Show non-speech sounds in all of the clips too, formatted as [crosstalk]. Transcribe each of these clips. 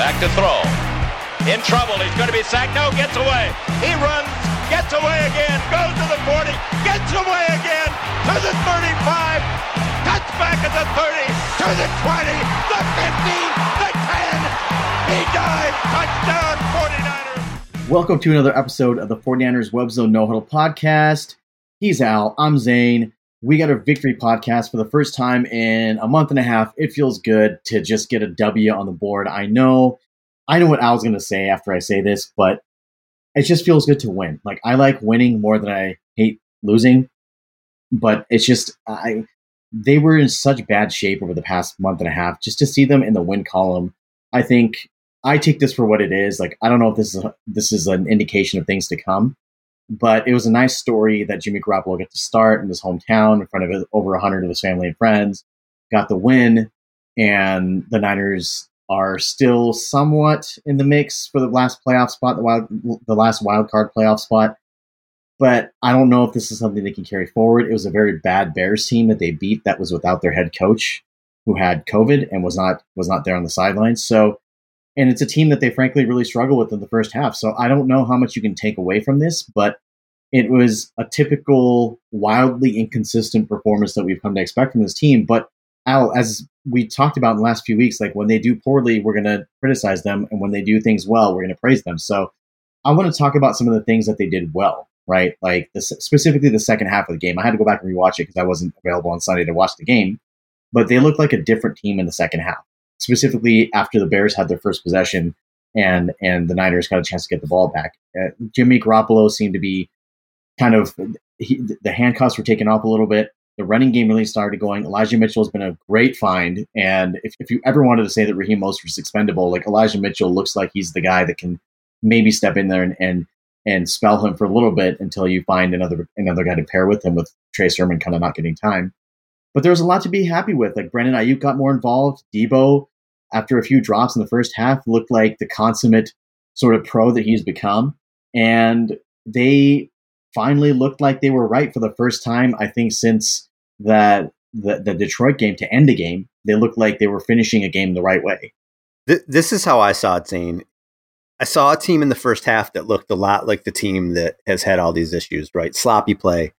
Back to throw. In trouble. He's going to be sacked. No, gets away. He runs, gets away again, goes to the 40, gets away again to the 35, cuts back at the 30, to the 20, the 15, the 10. He dives. Touchdown, 49ers. Welcome to another episode of the 49ers Web Zone No Huddle podcast. He's Al. I'm Zane. We got a victory podcast for the first time in a month and a half. It feels good to just get a W on the board. I know, I know what Al's going to say after I say this, but it just feels good to win. Like I like winning more than I hate losing, but it's just I they were in such bad shape over the past month and a half. Just to see them in the win column, I think I take this for what it is. Like I don't know if this is a, this is an indication of things to come, but it was a nice story that Jimmy Garoppolo got to start in his hometown in front of over 100 of his family and friends, got the win, and the Niners are still somewhat in the mix for the last playoff spot, the wild, the last wild card playoff spot. But I don't know if this is something they can carry forward. It was a very bad Bears team that they beat that was without their head coach, who had COVID and was not was not there on the sidelines. So and it's a team that they frankly really struggle with in the first half. So I don't know how much you can take away from this, but it was a typical wildly inconsistent performance that we've come to expect from this team. But Al, as we talked about in the last few weeks, like when they do poorly, we're going to criticize them, and when they do things well, we're going to praise them. So I want to talk about some of the things that they did well, right? Like the, specifically the second half of the game. I had to go back and rewatch it because I wasn't available on Sunday to watch the game, but they looked like a different team in the second half specifically after the Bears had their first possession and and the Niners got a chance to get the ball back. Uh, Jimmy Garoppolo seemed to be kind of he, the handcuffs were taken off a little bit. The running game really started going. Elijah Mitchell has been a great find, and if, if you ever wanted to say that Raheem Mostert is expendable, like Elijah Mitchell looks like he's the guy that can maybe step in there and and, and spell him for a little bit until you find another another guy to pair with him with Trey Sermon kind of not getting time. But there was a lot to be happy with. Like Brandon Aiyuk got more involved. Deebo after a few drops in the first half, looked like the consummate sort of pro that he's become. And they finally looked like they were right for the first time, I think, since that the, the Detroit game to end a game. They looked like they were finishing a game the right way. This is how I saw it, Zane. I saw a team in the first half that looked a lot like the team that has had all these issues, right? Sloppy play,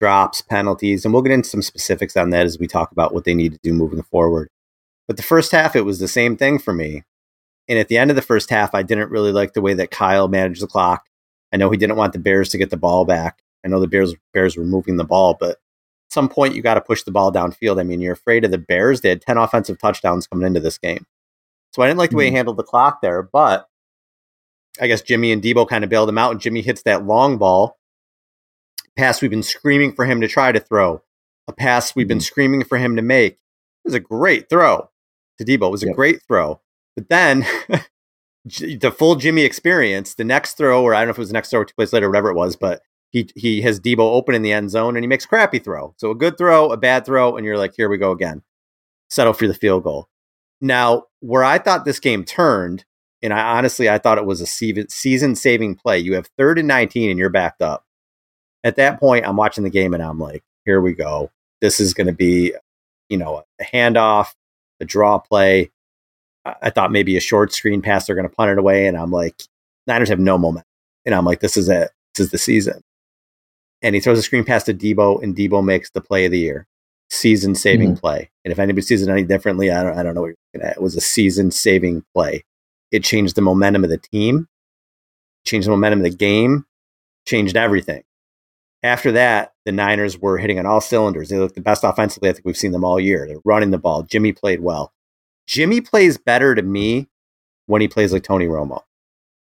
drops, penalties, and we'll get into some specifics on that as we talk about what they need to do moving forward. But the first half, it was the same thing for me. And at the end of the first half, I didn't really like the way that Kyle managed the clock. I know he didn't want the Bears to get the ball back. I know the Bears Bears were moving the ball, but at some point you got to push the ball downfield. I mean, you're afraid of the Bears. They had 10 offensive touchdowns coming into this game. So I didn't like the way he hmm. handled the clock there, but I guess Jimmy and Deebo kind of bailed him out, and Jimmy hits that long ball. Pass we've been screaming for him to try to throw. A pass we've been hmm. screaming for him to make. It was a great throw to Deebo. It was a yep. great throw. But then [laughs] the full Jimmy experience, the next throw, or I don't know if it was the next throw or two plays later, whatever it was, but he he has Deebo open in the end zone and he makes crappy throw. So a good throw, a bad throw, and you're like, here we go again. Settle for the field goal. Now, where I thought this game turned, and I honestly I thought it was a season saving play. You have third and 19 and you're backed up. At that point, I'm watching the game and I'm like, here we go. This is going to be, you know, a handoff a draw play. I thought maybe a short screen pass, they're going to punt it away. And I'm like, Niners have no moment. And I'm like, this is it. This is the season. And he throws a screen pass to Deebo, and Deebo makes the play of the year, season saving mm-hmm. play. And if anybody sees it any differently, I don't, I don't know what you're looking at. It was a season saving play. It changed the momentum of the team, changed the momentum of the game, changed everything. After that, the Niners were hitting on all cylinders. They looked the best offensively. I think we've seen them all year. They're running the ball. Jimmy played well. Jimmy plays better to me when he plays like Tony Romo.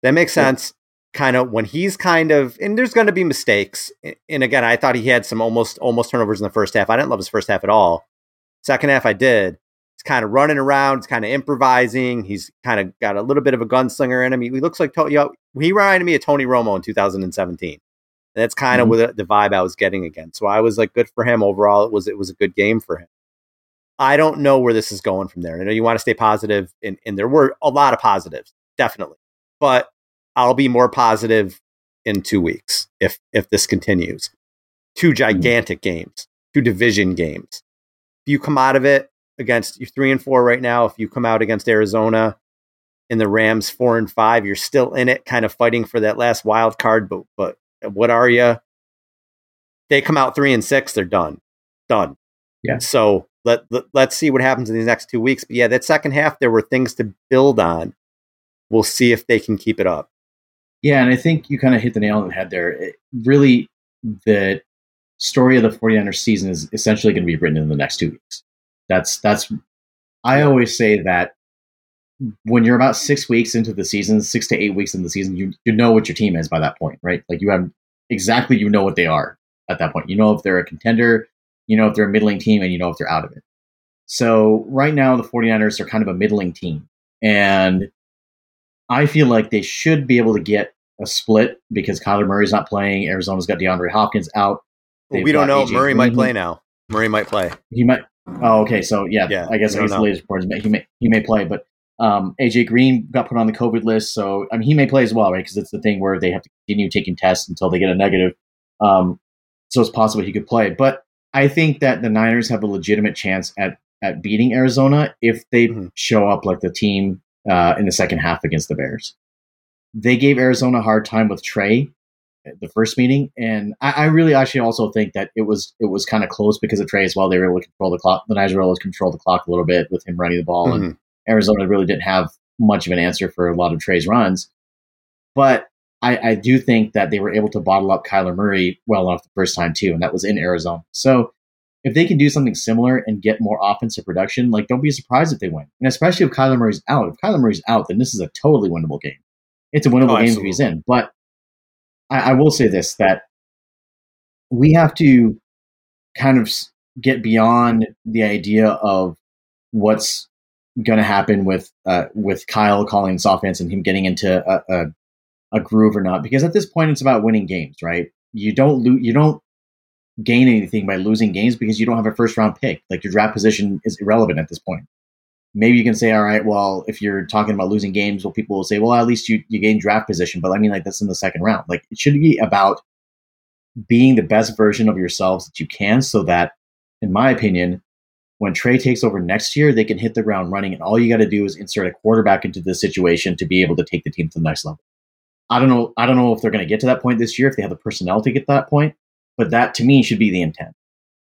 That makes sense. Kind of when he's kind of, and there's going to be mistakes. And again, I thought he had some almost almost turnovers in the first half. I didn't love his first half at all. Second half, I did. He's kind of running around. He's kind of improvising. He's kind of got a little bit of a gunslinger in him. He, looks like you know, he reminded me of Tony Romo in 2017. And that's kind of mm-hmm. the vibe I was getting again. So I was like, good for him overall. It was it was a good game for him. I don't know where this is going from there. I know you want to stay positive, and, and there were a lot of positives, definitely. But I'll be more positive in two weeks if if this continues. Two mm-hmm. gigantic mm-hmm. games, two division games. If you come out of it against you're three and four right now, if you come out against Arizona and the Rams four and five. You're still in it, kind of fighting for that last wild card. But but Uh, what are you? They come out three and six. They're done, done. Yeah. So let, let let's see what happens in these next two weeks. But yeah, that second half there were things to build on. We'll see if they can keep it up. Yeah, and I think you kind of hit the nail on the head there. It, really, the story of the 49ers season is essentially going to be written in the next two weeks. That's that's. I always say that when you're about six weeks into the season, six to eight weeks into the season, you you know what your team is by that point, right? Like you have exactly you know what they are at that point. You know if they're a contender, you know if they're a middling team, and you know if they're out of it. So right now the 49ers are kind of a middling team. And I feel like they should be able to get a split because Kyler Murray's not playing. Arizona's got DeAndre Hopkins out. Well, we don't know. AJ Murray Green. might play now. Murray might play. He might. Oh, okay. So yeah, yeah I guess I guess the latest reports he may he may play, but um, AJ Green got put on the COVID list, so I mean he may play as well, right? Because it's the thing where they have to continue taking tests until they get a negative. Um, so it's possible he could play, but I think that the Niners have a legitimate chance at at beating Arizona if they mm-hmm. show up like the team uh, in the second half against the Bears. They gave Arizona a hard time with Trey the first meeting, and I, I really actually also think that it was it was kind of close because of Trey as well. They were able to control the clock. The Niners were able to control the clock a little bit with him running the ball, mm-hmm. and Arizona really didn't have much of an answer for a lot of Trey's runs. But I, I do think that they were able to bottle up Kyler Murray well enough the first time too, and that was in Arizona. So if they can do something similar and get more offensive production, like don't be surprised if they win. And especially if Kyler Murray's out. If Kyler Murray's out, then this is a totally winnable game. It's a winnable oh, game if he's in. But I, I will say this that we have to kind of get beyond the idea of what's going to happen with uh, with Kyle calling this offense and him getting into a, a, a groove or not. Because at this point, it's about winning games, right? You don't lose. You don't gain anything by losing games because you don't have a first round pick. Like your draft position is irrelevant at this point. Maybe you can say, all right, well, if you're talking about losing games, well, people will say, well, at least you, you gain draft position. But I mean, like, that's in the second round. Like, it should be about being the best version of yourselves that you can so that, in my opinion, when Trey takes over next year, they can hit the ground running. And all you got to do is insert a quarterback into the situation to be able to take the team to the next level. I don't know. I don't know if they're going to get to that point this year, if they have the personnel to get to that point. But that to me should be the intent.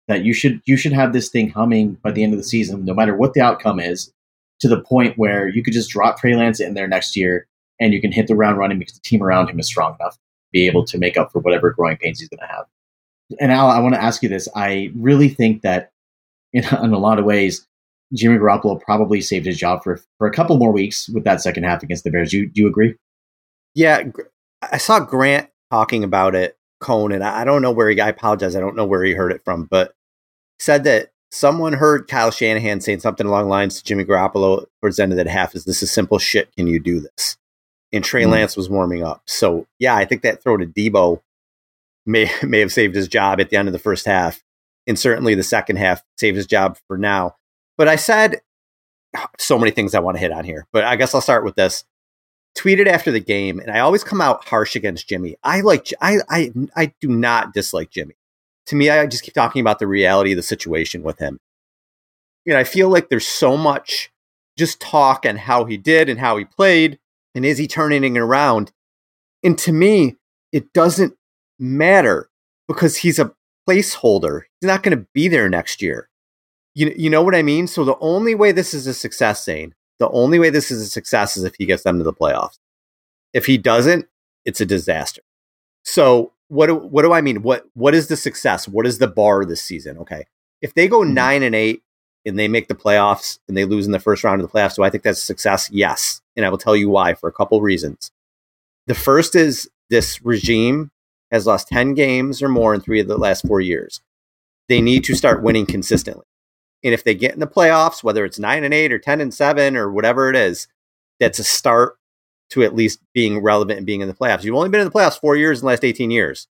That you should you should have this thing humming by the end of the season, no matter what the outcome is, to the point where you could just drop Trey Lance in there next year and you can hit the ground running because the team around him is strong enough to be able to make up for whatever growing pains he's going to have. And Al, I want to ask you this. I really think that [laughs] in, in a lot of ways, Jimmy Garoppolo probably saved his job for for a couple more weeks with that second half against the Bears. Do you, do you agree? Yeah, I saw Grant talking about it Cohn, and I don't know where he. I apologize. I don't know where he heard it from, but said that someone heard Kyle Shanahan saying something along the lines to Jimmy Garoppolo presented the end of that half. Is this is simple shit? Can you do this? And Trey mm. Lance was warming up. So yeah, I think that throw to Deebo may [laughs] may have saved his job at the end of the first half, and certainly the second half saved his job for now. But I said so many things I want to hit on here, but I guess I'll start with this tweeted after the game, and I always come out harsh against Jimmy. I like I I I do not dislike Jimmy. To me, I just keep talking about the reality of the situation with him. You know, I feel like there's so much just talk and how he did and how he played, and is he turning it around? And to me, it doesn't matter because he's a placeholder. He's not going to be there next year. You, you know what I mean? So the only way this is a success, Zane, the only way this is a success is if he gets them to the playoffs. If he doesn't, it's a disaster. So what do, what do I mean? What what is the success? What is the bar this season? Okay, if they go mm-hmm. nine and eight and they make the playoffs and they lose in the first round of the playoffs, do I think that's a success? Yes, and I will tell you why for a couple reasons. The first is this regime has lost ten games or more in three of the last four years. They need to start winning consistently. And if they get in the playoffs, whether it's nine and eight or 10 and seven or whatever it is, that's a start to at least being relevant and being in the playoffs. You've only been in the playoffs four years in the last 18 years.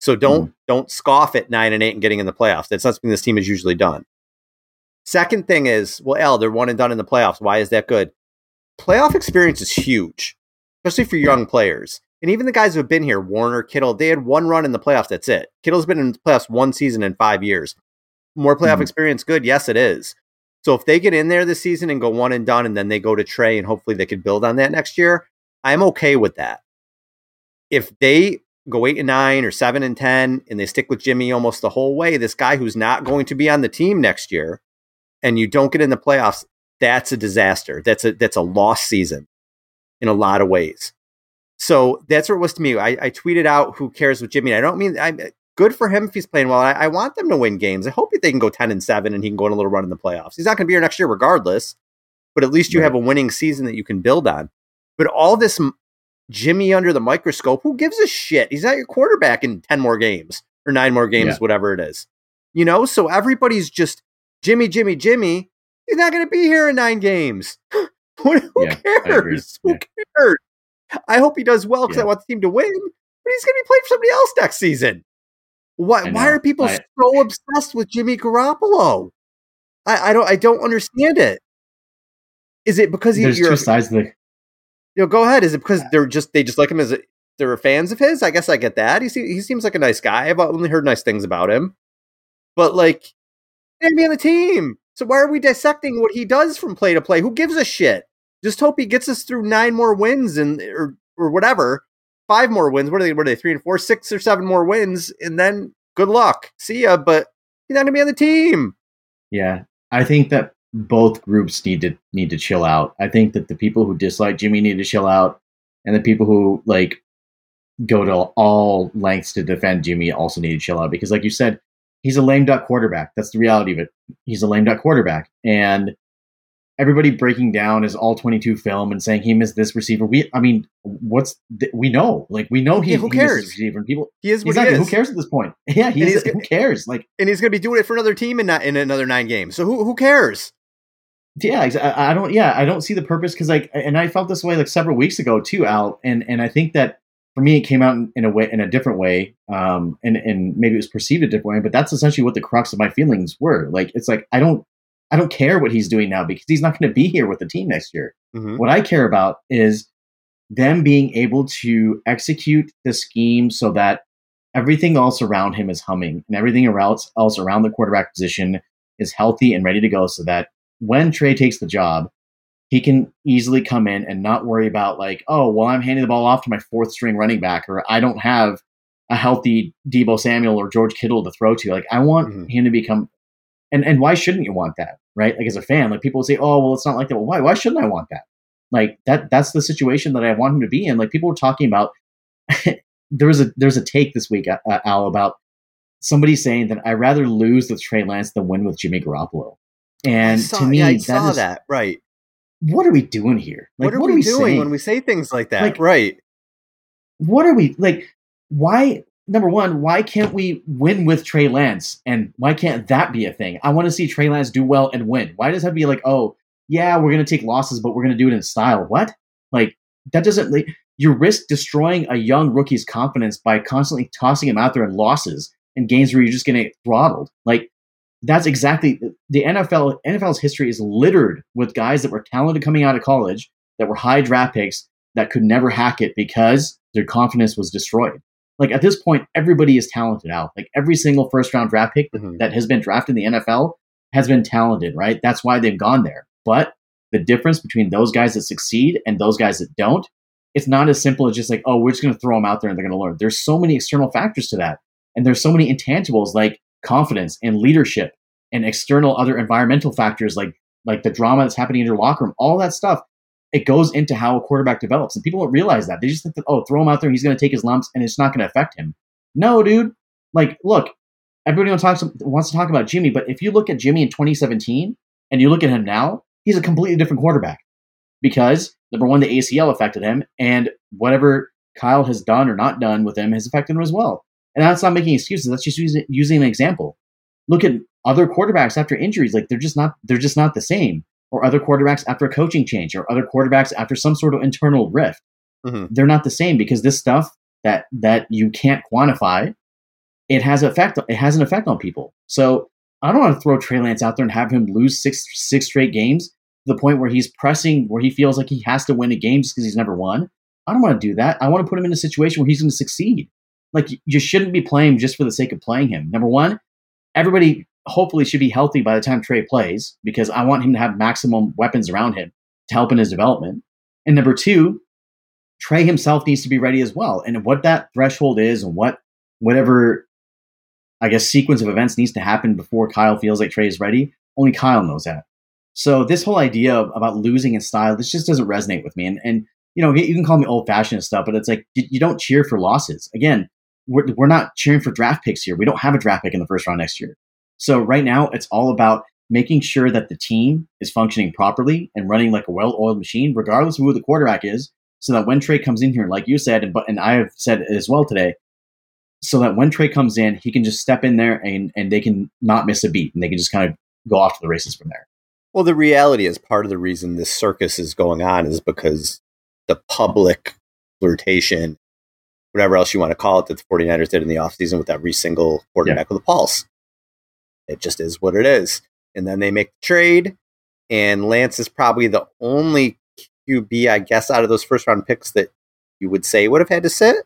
So don't mm. don't scoff at nine and eight and getting in the playoffs. That's not something this team has usually done. Second thing is, well, Al, they're one and done in the playoffs. Why is that good? Playoff experience is huge, especially for young players. And even the guys who have been here, Warner, Kittle, they had one run in the playoffs. That's it. Kittle's been in the playoffs one season in five years. More playoff mm-hmm. experience good? Yes, it is. So if they get in there this season and go one and done, and then they go to Trey, and hopefully they can build on that next year, I'm okay with that. If they go eight and nine or seven and ten, and they stick with Jimmy almost the whole way, this guy who's not going to be on the team next year, and you don't get in the playoffs, that's a disaster. That's a that's a lost season in a lot of ways. So that's what it was to me. I, I tweeted out, "Who cares with Jimmy?" I don't mean I'm good for him if he's playing well. I, I, want them to win games. I hope that they can go ten and seven and he can go on a little run in the playoffs. He's not going to be here next year regardless, but at least you right. have a winning season that you can build on. But all this Jimmy under the microscope, who gives a shit? He's not your quarterback in ten more games or nine more games, yeah. whatever it is. You know, so everybody's just Jimmy, Jimmy, Jimmy. He's not going to be here in nine games. [gasps] who yeah, cares? Who cares? I hope he does well because I want the team to win, but he's going to be playing for somebody else next season. Why? Why are people I, so obsessed with Jimmy Garoppolo? I, I don't. I don't understand it. Is it because he, there's two sides the? You know, go ahead. Is it because they're just they just like him as a, they're fans of his? I guess I get that. He he seems like a nice guy. I've only heard nice things about him, but like, he be on the team. So why are we dissecting what he does from play to play? Who gives a shit? Just hope he gets us through nine more wins and or or whatever, five more wins. What are they? What are they? Three and four, six or seven more wins, and then good luck. See ya. But he's not gonna be on the team. Yeah, I think that both groups need to need to chill out. I think that the people who dislike Jimmy need to chill out, and the people who like go to all lengths to defend Jimmy also need to chill out because, like you said, he's a lame duck quarterback. That's the reality of it. He's a lame duck quarterback, and everybody breaking down his all 22 film and saying he missed this receiver. We, I mean, what's we know? Like we know he, yeah, who he cares? receiver. And people, he is what exactly, he is. Who cares at this point? [laughs] Yeah, he is, who cares? Like, and he's going to be doing it for another team in not in another nine games. So who who cares? Yeah, I, I don't. Yeah, I don't see the purpose because like, and I felt this way like several weeks ago too, Al. And and I think that for me, it came out in, in a way in a different way, um, and and maybe it was perceived a different way. But that's essentially what the crux of my feelings were. Like, it's like I don't I don't care what he's doing now because he's not going to be here with the team next year. Mm-hmm. What I care about is them being able to execute the scheme so that everything else around him is humming and everything else, else around the quarterback position is healthy and ready to go so that when Trey takes the job, he can easily come in and not worry about like, oh, well, I'm handing the ball off to my fourth string running back, or I don't have a healthy Deebo Samuel or George Kittle to throw to. Like, I want mm-hmm. him to become and and why shouldn't you want that, right? Like as a fan, like people say, oh, well, it's not like that. Well, why? Why shouldn't I want that? Like that. That's the situation that I want him to be in. Like people were talking about. [laughs] there was a there's a take this week, uh, uh, Al, about somebody saying that I'd rather lose with Trey Lance than win with Jimmy Garoppolo. And saw, to me, yeah, I that saw is, that right. What are we doing here? Like, what are, what we, we, doing saying? when we say things like that? Like, right. What are we like? Why? Number one, why can't we win with Trey Lance? And why can't that be a thing? I want to see Trey Lance do well and win. Why does to be like, oh, yeah, we're going to take losses, but we're going to do it in style? What? Like, that doesn't, like, you risk destroying a young rookie's confidence by constantly tossing him out there in losses in games where you're just going to get throttled. Like, that's exactly the NFL. NFL's history is littered with guys that were talented coming out of college, that were high draft picks, that could never hack it because their confidence was destroyed like at this point, everybody is talented out. Like every single first round draft pick mm-hmm. that has been drafted in the NFL has been talented, right? That's why they've gone there. But the difference between those guys that succeed and those guys that don't, it's not as simple as just like, oh, we're just going to throw them out there and they're going to learn. There's so many external factors to that. And there's so many intangibles like confidence and leadership and external other environmental factors like like the drama that's happening in your locker room, all that stuff it goes into how a quarterback develops. And people don't realize that. They just think that, oh, throw him out there, he's going to take his lumps, and it's not going to affect him. No, dude. Like, look, everybody wants to talk about Jimmy, but if you look at Jimmy in 2017 and you look at him now, he's a completely different quarterback because number one, the ACL affected him, and whatever Kyle has done or not done with him has affected him as well. And that's not making excuses. That's just using an example. Look at other quarterbacks after injuries; like they're just not they're just not the same or other quarterbacks after a coaching change or other quarterbacks after some sort of internal rift. Mm-hmm. They're not the same because this stuff that that you can't quantify, it has effect. It has an effect on people. So I don't want to throw Trey Lance out there and have him lose six six straight games to the point where he's pressing, where he feels like he has to win a game just because he's never won. I don't want to do that. I want to put him in a situation where he's going to succeed. Like you shouldn't be playing just for the sake of playing him. Number one, everybody hopefully should be healthy by the time Trey plays because I want him to have maximum weapons around him to help in his development. And number two, Trey himself needs to be ready as well. And what that threshold is and what whatever I guess sequence of events needs to happen before Kyle feels like Trey is ready, only Kyle knows that. So this whole idea of, about losing in style, this just doesn't resonate with me. And and you know, you can call me old fashioned and stuff, but it's like you, you don't cheer for losses. Again, we're, we're not cheering for draft picks here. We don't have a draft pick in the first round next year. So right now, it's all about making sure that the team is functioning properly and running like a well-oiled machine, regardless of who the quarterback is, so that when Trey comes in here, like you said, and but and I have said as well today, so that when Trey comes in, he can just step in there and and they can not miss a beat and they can just kind of go off to the races from there. Well, the reality is part of the reason this circus is going on is because the public flirtation, whatever else you want to call it, that the 49ers did in the offseason with every single quarterback yeah. with a pulse. It just is what it is. And then they make the trade, and Lance is probably the only QB, I guess, out of those first round picks that you would say would have had to sit.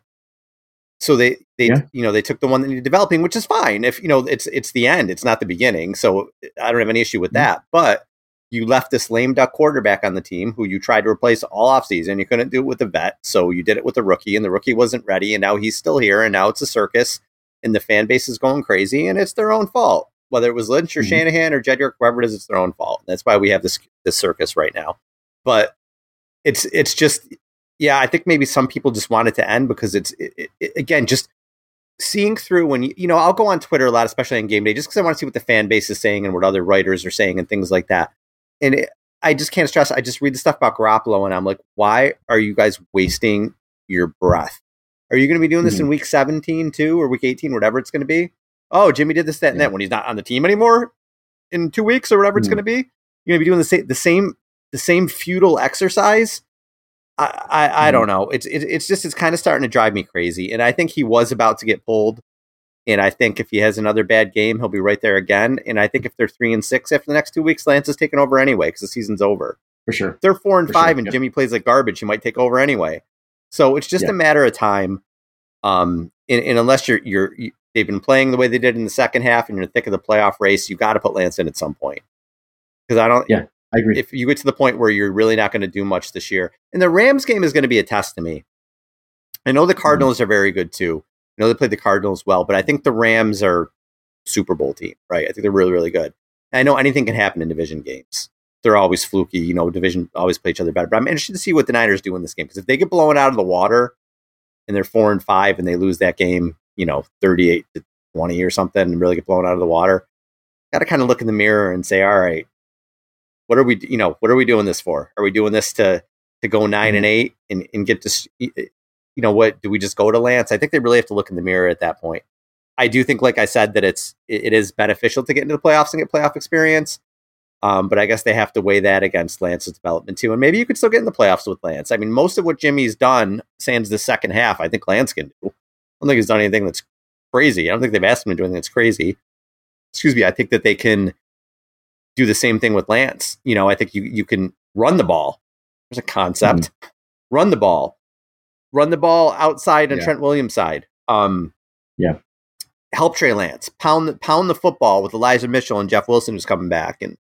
So they, they, yeah. you know, they took the one that needed developing, which is fine. If you know, it's it's the end, it's not the beginning. So I don't have any issue with mm-hmm. that. But you left this lame duck quarterback on the team who you tried to replace all offseason. You couldn't do it with a vet, so you did it with a rookie, and the rookie wasn't ready, and now he's still here, and now it's a circus, and the fan base is going crazy, and it's their own fault. Whether it was Lynch or mm-hmm. Shanahan or Jed York, whoever it is, it's their own fault. That's why we have this this circus right now. But it's it's just yeah, I think maybe some people just want it to end because it's it, it, again just seeing through when you, you know I'll go on Twitter a lot, especially on game day, just because I want to see what the fan base is saying and what other writers are saying and things like that. And it, I just can't stress. I just read the stuff about Garoppolo and I'm like, why are you guys wasting your breath? Are you going to be doing this mm-hmm. in week 17 too, or week 18, whatever it's going to be? Oh, Jimmy did this, that, and yeah. that when he's not on the team anymore in two weeks or whatever it's going to be. You're going to be doing the same, the same, the same futile exercise. I, I, I mm-hmm. don't know. It's, it, it's just, it's kind of starting to drive me crazy. And I think he was about to get pulled. And I think if he has another bad game, he'll be right there again. And I think if they're three and six after the next two weeks, Lance is taking over anyway because the season's over. For sure. If they're four and For five sure. and yep. Jimmy plays like garbage, he might take over anyway. So it's just a matter of time. Um, and, and, unless you're you're you, they've been playing the way they did in the second half, and you're in the thick of the playoff race, you got to put Lance in at some point. Because I don't. Yeah, I agree. If you get to the point where you're really not going to do much this year, and the Rams game is going to be a test to me. I know the mm-hmm. Cardinals mm-hmm. are very good too. I know they played the Cardinals well, but I think the Rams are Super Bowl team, right? I think they're really, really good. And I know anything can happen in division games. They're always fluky, you know, division always play each other better. But I'm interested to see what the Niners do in this game because if they get blown out of the water and they're four and five and they lose that game, you know, 38 to 20 or something and really get blown out of the water, got to kind of look in the mirror and say, all right, what are we, you know, what are we doing this for? Are we doing this to to go 9 and mm-hmm. eight and, and get to you know what do we just go to lance i think they really have to look in the mirror at that point i do think like i said that it's it is beneficial to get into the playoffs and get playoff experience um, but i guess they have to weigh that against lance's development too and maybe you could still get in the playoffs with lance i mean most of what jimmy's done sans the second half i think lance can do don't think he's done anything that's crazy i don't think they've asked him to do anything that's crazy excuse me i think that they can do the same thing with lance you know i think you, you can run the ball there's a concept mm. run the ball run the ball outside on yeah. Trent Williams' side. Um, yeah. Help Trey Lance pound the, pound the football with Elijah Mitchell and Jeff Wilson who's coming back and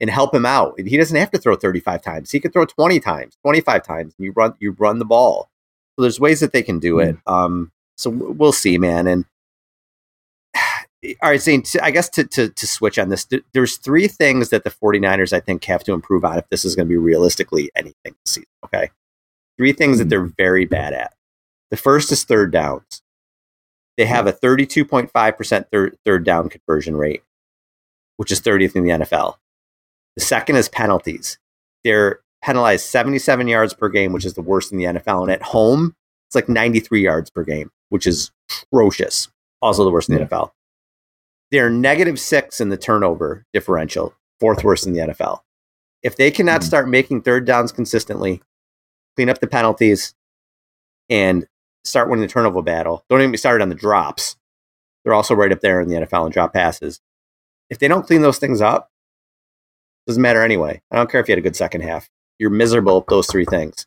and help him out. He doesn't have to throw 35 times. He could throw 20 times, 25 times. And you run you run the ball. So there's ways that they can do mm. it. Um, so we'll see, man. And all right, Zane, I guess to, to, to switch on this, there's three things that the 49ers, I think, have to improve on if this is going to be realistically anything this season. Okay. Three things that hmm. they're very bad at. The first is third downs. They have a 32.5% third, third down conversion rate, which is 30th in the NFL. The second is penalties. They're penalized 77 yards per game, which is the worst in the NFL. And at home, it's like 93 yards per game, which is atrocious. Also the worst in the yeah. NFL. They're negative six in the turnover differential, fourth worst in the NFL. If they cannot mm-hmm. start making third downs consistently, clean up the penalties, and start winning the turnover battle. Don't even be started on the drops. They're also right up there in the NFL and drop passes. If they don't clean those things up, doesn't matter anyway. I don't care if you had a good second half. You're miserable at those three things.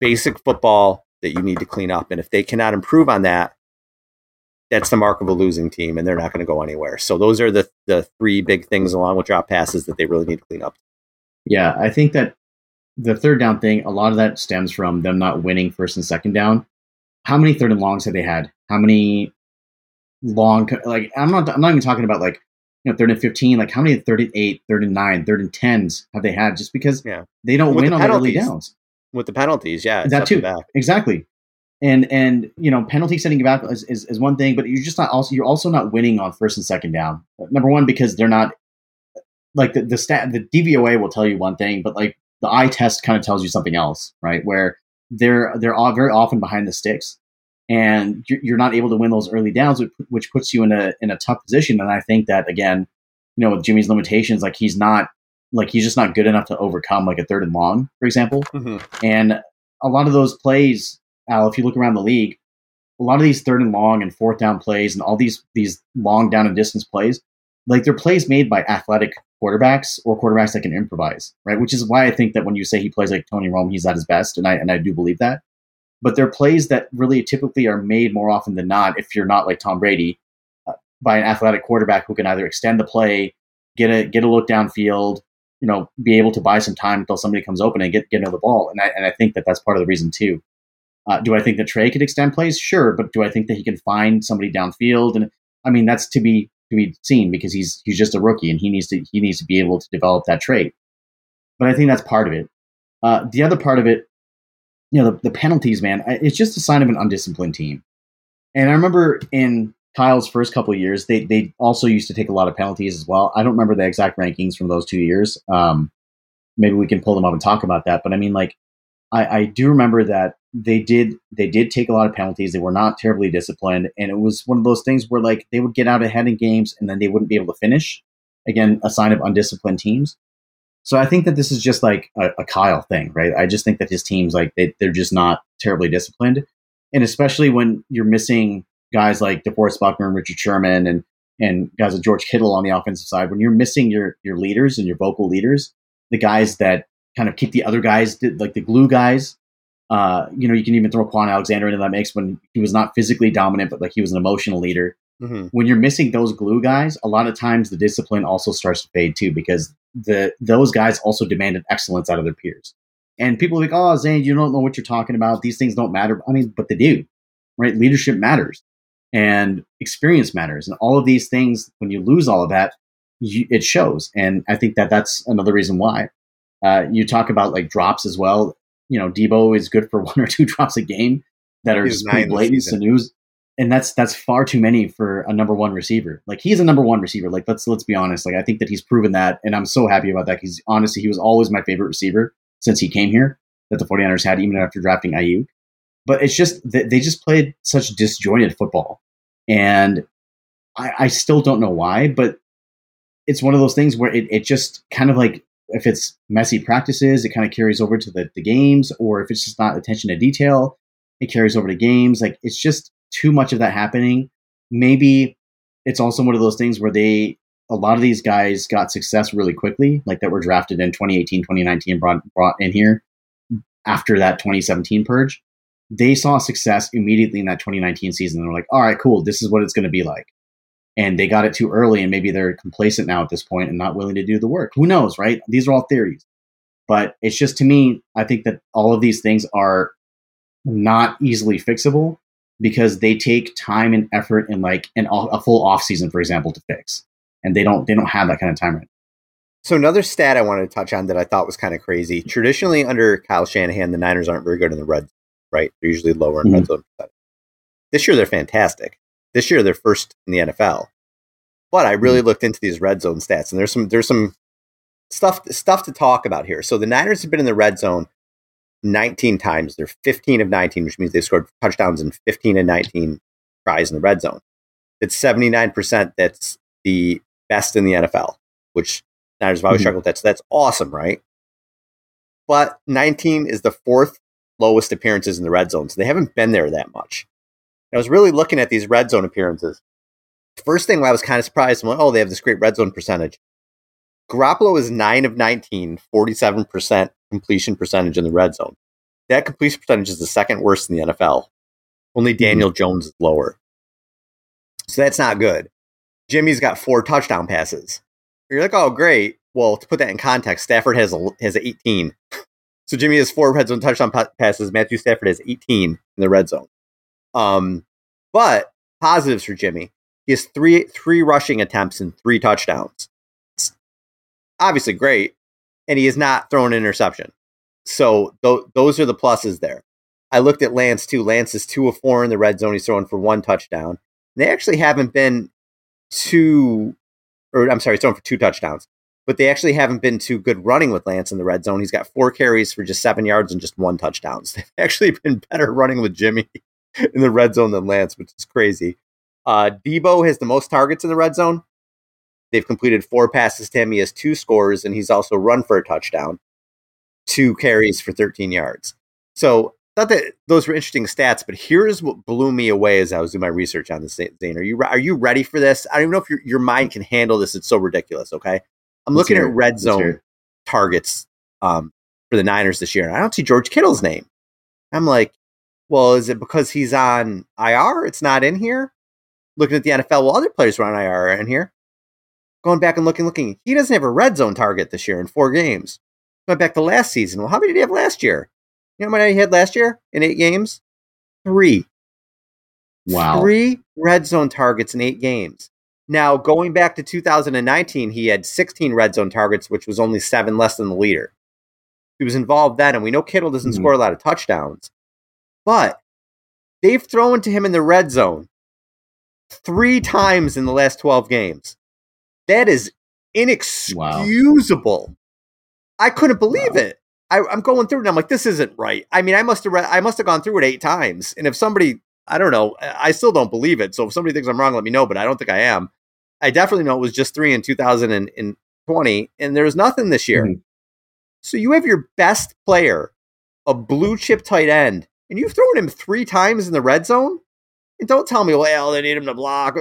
Basic football that you need to clean up. And if they cannot improve on that, that's the mark of a losing team, and they're not going to go anywhere. So those are the the three big things along with drop passes that they really need to clean up. Yeah, I think that the third down thing, a lot of that stems from them not winning first and second down. How many third and longs have they had? How many long like I'm not I'm not even talking about like you know third and fifteen. Like how many third and eight, third and nine, third and tens have they had? Just because Yeah. they don't win the on the early downs. With the penalties, yeah, That too. Exactly. And and you know penalty setting you back is, is, is one thing, but you're just not also you're also not winning on first and second down. Number one because they're not like the the stat the DVOA will tell you one thing, but like the eye test kind of tells you something else, right? Where they're they're all very often behind the sticks, and you're, you're not able to win those early downs, which, which puts you in a in a tough position. And I think that again, you know, with Jimmy's limitations, like he's not like he's just not good enough to overcome like a third and long, for example. Mhm. And a lot of those plays, Al, if you look around the league, a lot of these third and long and fourth down plays and all these these long down and distance plays, like they're plays made by athletic quarterbacks or quarterbacks that can improvise, right? Which is why I think that when you say he plays like Tony Romo, he's at his best, and I and I do believe that. But they're plays that really typically are made more often than not, if you're not like Tom Brady, uh, by an athletic quarterback who can either extend the play, get a get a look downfield, you know, be able to buy some time until somebody comes open and get get into the ball. And I and I think that that's part of the reason too. Uh, do I think that Trey could extend plays? Sure, but do I think that he can find somebody downfield? And I mean, that's to be to be seen because he's he's just a rookie and he needs to he needs to be able to develop that trait. But I think that's part of it. Uh, the other part of it, you know, the, the penalties, man, it's just a sign of an undisciplined team. And I remember in Kyle's first couple years, they they also used to take a lot of penalties as well. I don't remember the exact rankings from those two years. Um, maybe we can pull them up and talk about that. But I mean, like, I, I do remember that they did they did take a lot of penalties. They were not terribly disciplined, and it was one of those things where like they would get out ahead in games and then they wouldn't be able to finish. Again, a sign of undisciplined teams. So I think that this is just like a, a Kyle thing, right? I just think that his teams like they, they're just not terribly disciplined, and especially when you're missing guys like DeForest Buckner and Richard Sherman and and guys like George Kittle on the offensive side, when you're missing your your leaders and your vocal leaders, the guys that kind of keep the other guys like the glue guys. Uh, you know, you can even throw Kwon Alexander into that mix when he was not physically dominant, but like he was an emotional leader Mhm. when you're missing those glue guys, a lot of times the discipline also starts to fade too because the those guys also demanded excellence out of their peers. And people are like, "Oh, Zane, you don't know what you're talking about. These things don't matter." I mean, but they do, right? Leadership matters, and experience matters, and all of these things. When you lose all of that, you, it shows. And I think that that's another reason why. Uh, you talk about like drops as well. You know, Deebo is good for [laughs] one or two drops a game that are just pretty blatant snooze and that's that's far too many for a number one receiver. Like he's a number one receiver. Like let's let's be honest. Like I think that he's proven that, and I'm so happy about that because honestly, he was always my favorite receiver since he came here that the 49ers had, even after drafting Aiyuk. But it's just that they just played such disjointed football, and I, I still don't know why. But it's one of those things where it, it just kind of like if it's messy practices, it kind of carries over to the, the games, or if it's just not attention to detail, it carries over to games. Like it's just too much of that happening. Maybe it's also one of those things where they a lot of these guys got success really quickly, like that were drafted in 2018, 2019, brought brought in here after that 2017 purge. They saw success immediately in that 2019 season. They're like, all right, cool, this is what it's going to be like. And they got it too early, and maybe they're complacent now at this point and not willing to do the work. Who knows, right? These are all theories. But it's just to me, I think that all of these things are not easily fixable because they take time and effort and like an, a full off season, for example, to fix, and they don't they don't have that kind of time right. So another stat I wanted to touch on that I thought was kind of crazy. Traditionally, under Kyle Shanahan, the Niners aren't very good in the red, right? They're usually lower in red zone. percentage. This year, they're fantastic. This year, they're first in the NFL. But I really looked into these red zone stats, and there's some there's some stuff stuff to talk about here. So the Niners have been in the red zone 19 times. They're 15 of 19, which means they scored touchdowns in 15 and 19 tries in the red zone. It's 79%. That's the best in the NFL, which Niners have always Mhm. struggled with that. So that's awesome, right? But 19 is the fourth lowest appearances in the red zone. So they haven't been there that much. I was really looking at these red zone appearances. First thing I was kind of surprised, I'm like, oh, they have this great red zone percentage. Garoppolo is 9 of 19, 47% completion percentage in the red zone. That completion percentage is the second worst in the NFL. Only mm-hmm. Daniel Jones is lower. So that's not good. Jimmy's got four touchdown passes. You're like, oh, great. Well, to put that in context, Stafford has a, has 18. So Jimmy has four red zone touchdown passes. Matthew Stafford has 18 in the red zone. Um, but positives for Jimmy. He has three three rushing attempts and three touchdowns. It's obviously great, and he has not thrown an interception. So th- those are the pluses there. I looked at Lance too. Lance is two of four in the red zone. He's throwing for one touchdown. They actually haven't been two, or I'm sorry, he's throwing for two touchdowns, but they actually haven't been too good running with Lance in the red zone. He's got four carries for just seven yards and just one touchdown. [laughs] So they've actually been better running with Jimmy [laughs] in the red zone than Lance, which is crazy. Uh, Deebo has the most targets in the red zone. They've completed four passes to him. He has two scores, and he's also run for a touchdown, two carries for 13 yards. So, thought that those were interesting stats. But here's what blew me away as I was doing my research on this. Zane, are you are you ready for this? I don't even know if your your mind can handle this. It's so ridiculous. Okay, I'm Let's looking at red zone targets um, for the Niners this year, and I don't see George Kittle's name. I'm like, well, is it because he's on IR? It's not in here looking at the NFL, well, other players were on IR in here. Going back and looking, looking, he doesn't have a red zone target this year in four games. Going back to last season, well, how many did he have last year? You know how many he had last year in eight games? Three. Wow. Three red zone targets in eight games. Now, going back to 2019, he had 16 red zone targets, which was only seven less than the leader. He was involved then, and we know Kittle doesn't mm-hmm. score a lot of touchdowns, but they've thrown to him in the red zone three times in the last 12 games. That is inexcusable. Wow. I couldn't believe wow. it. I, am going through it and I'm like, this isn't right. I mean, I must have re- I must have gone through it eight times. And if somebody, I don't know, I still don't believe it. So if somebody thinks I'm wrong, let me know. But I don't think I am. I definitely know it was just three in 2020, and there's nothing this year. Mm-hmm. So you have your best player, a blue chip tight end, and you've thrown him three times in the red zone. And don't tell me, well, they need him to block.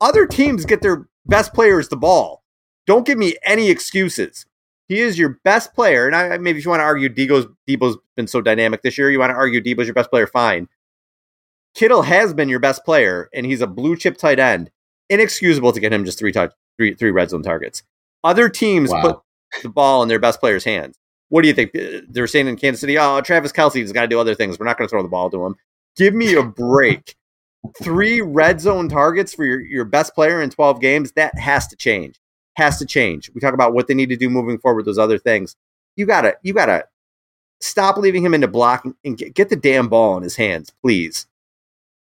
Other teams get their best players the ball. Don't give me any excuses. He is your best player. And I, maybe if you want to argue Deebo's, Deebo's been so dynamic this year, you want to argue Deebo's your best player, fine. Kittle has been your best player, and he's a blue chip tight end. Inexcusable to get him just three, touch, three, three red zone targets. Other teams wow. put the ball in their best player's hands. What do you think? They're saying in Kansas City, oh, Travis Kelce's got to do other things. We're not going to throw the ball to him. Give me a break [laughs] three red zone targets for your, your best player in 12 games, that has to change. Has to change. We talk about what they need to do moving forward, those other things. You gotta, you gotta stop leaving him into block and get, get the damn ball in his hands, please.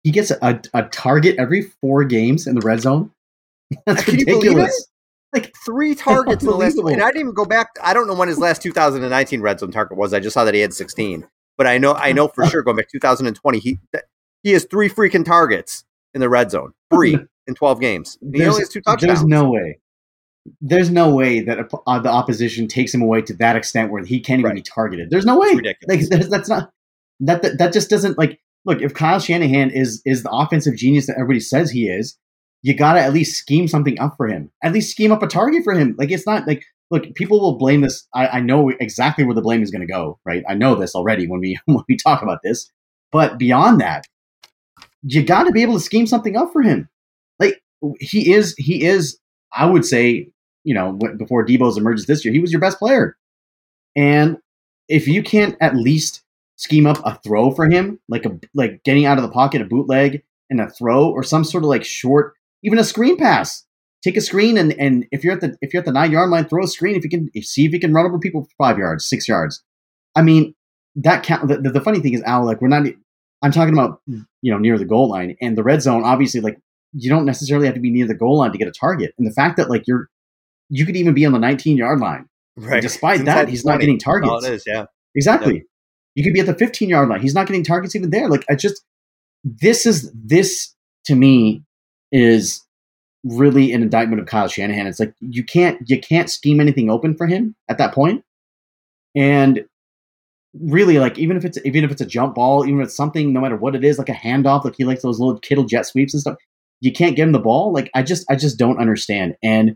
He gets a, a target every four games in the red zone. [laughs] That's Can ridiculous. Like three targets in the last. And I didn't even go back. I don't know when his last 2019 red zone target was. I just saw that he had 16. But I know, I know for sure going back 2020, he he has three freaking targets in the red zone, three [laughs] in 12 games. he only has two touchdowns. There's no way. There's no way that uh, the opposition takes him away to that extent where he can't even right. be targeted. There's no way. Like, [laughs] that's not that, that that just doesn't like look. If Kyle Shanahan is is the offensive genius that everybody says he is, you got to at least scheme something up for him. At least scheme up a target for him. Like it's not like look. People will blame this. I, I know exactly where the blame is going to go. Right. I know this already when we [laughs] when we talk about this. But beyond that, you got to be able to scheme something up for him. Like he is, he is. I would say, you know, before Deebo's emergence this year, he was your best player. And if you can't at least scheme up a throw for him, like a like getting out of the pocket, a bootleg and a throw, or some sort of like short, even a screen pass. Take a screen and and if you're at the if you're at the nine yard line, throw a screen. If you can see if you can run over people for five yards, six yards. I mean, that count. The, the, the funny thing is, Al, like we're not I'm talking about you know near the goal line and the red zone. Obviously, like you don't necessarily have to be near the goal line to get a target. And the fact that like you're you could even be on the 19 yard line. Right. despite that, he's 20. not getting targets. it is, yeah. Exactly. You could be at the 15 yard line. He's not getting targets even there. Like I just this is this to me is really an indictment of Kyle Shanahan. It's like you can't you can't scheme anything open for him at that point. And really like even if it's even if it's a jump ball, even if it's something, no matter what it is, like a handoff, like he likes those little Kittle jet sweeps and stuff. You can't get him the ball. Like I just I just don't understand. And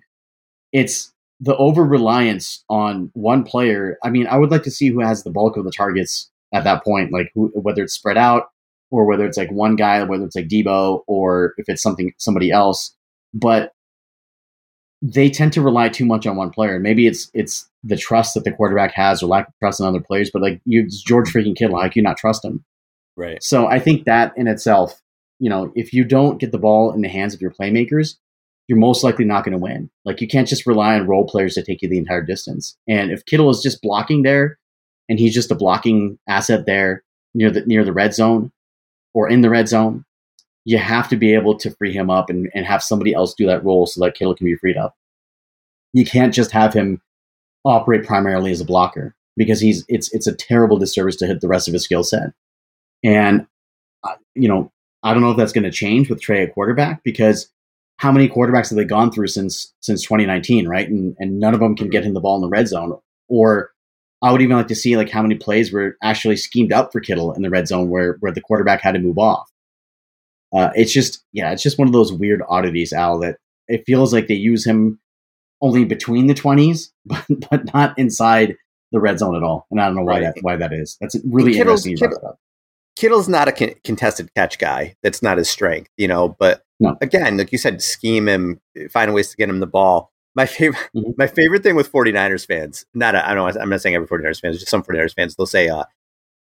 it's the over reliance on one player. I mean, I would like to see who has the bulk of the targets at that point, like who, whether it's spread out or whether it's like one guy, whether it's like Deebo or if it's something somebody else. But they tend to rely too much on one player. Maybe it's it's the trust that the quarterback has or lack of trust in other players. But like you, George freaking Kittle, can you not trust him? Right. So I think that in itself, you know, if you don't get the ball in the hands of your playmakers, you're most likely not going to win. Like you can't just rely on role players to take you the entire distance. And if Kittle is just blocking there, and he's just a blocking asset there near the near the red zone or in the red zone, you have to be able to free him up and, and have somebody else do that role so that Kittle can be freed up. You can't just have him operate primarily as a blocker because he's it's it's a terrible disservice to hit the rest of his skill set. And uh, you know, I don't know if that's going to change with Trey at quarterback because how many quarterbacks have they gone through since since 2019, right? And and none of them can get him the ball in the red zone. Or I would even like to see like how many plays were actually schemed up for Kittle in the red zone where where the quarterback had to move off. Uh, it's just yeah, it's just one of those weird oddities, Al. That it feels like they use him only between the twenties, [laughs] but but not inside the red zone at all. And I don't know why right. that why that is. That's really Kittle's, interesting. Kittle, Kittle's not a con- contested catch guy. That's not his strength, you know. But no. again, like you said, scheme him, find ways to get him the ball. My favorite, mm-hmm. my favorite thing with 49ers fans, not, I don't know, I'm not saying every 49ers fans, just some 49ers fans, they'll say, uh,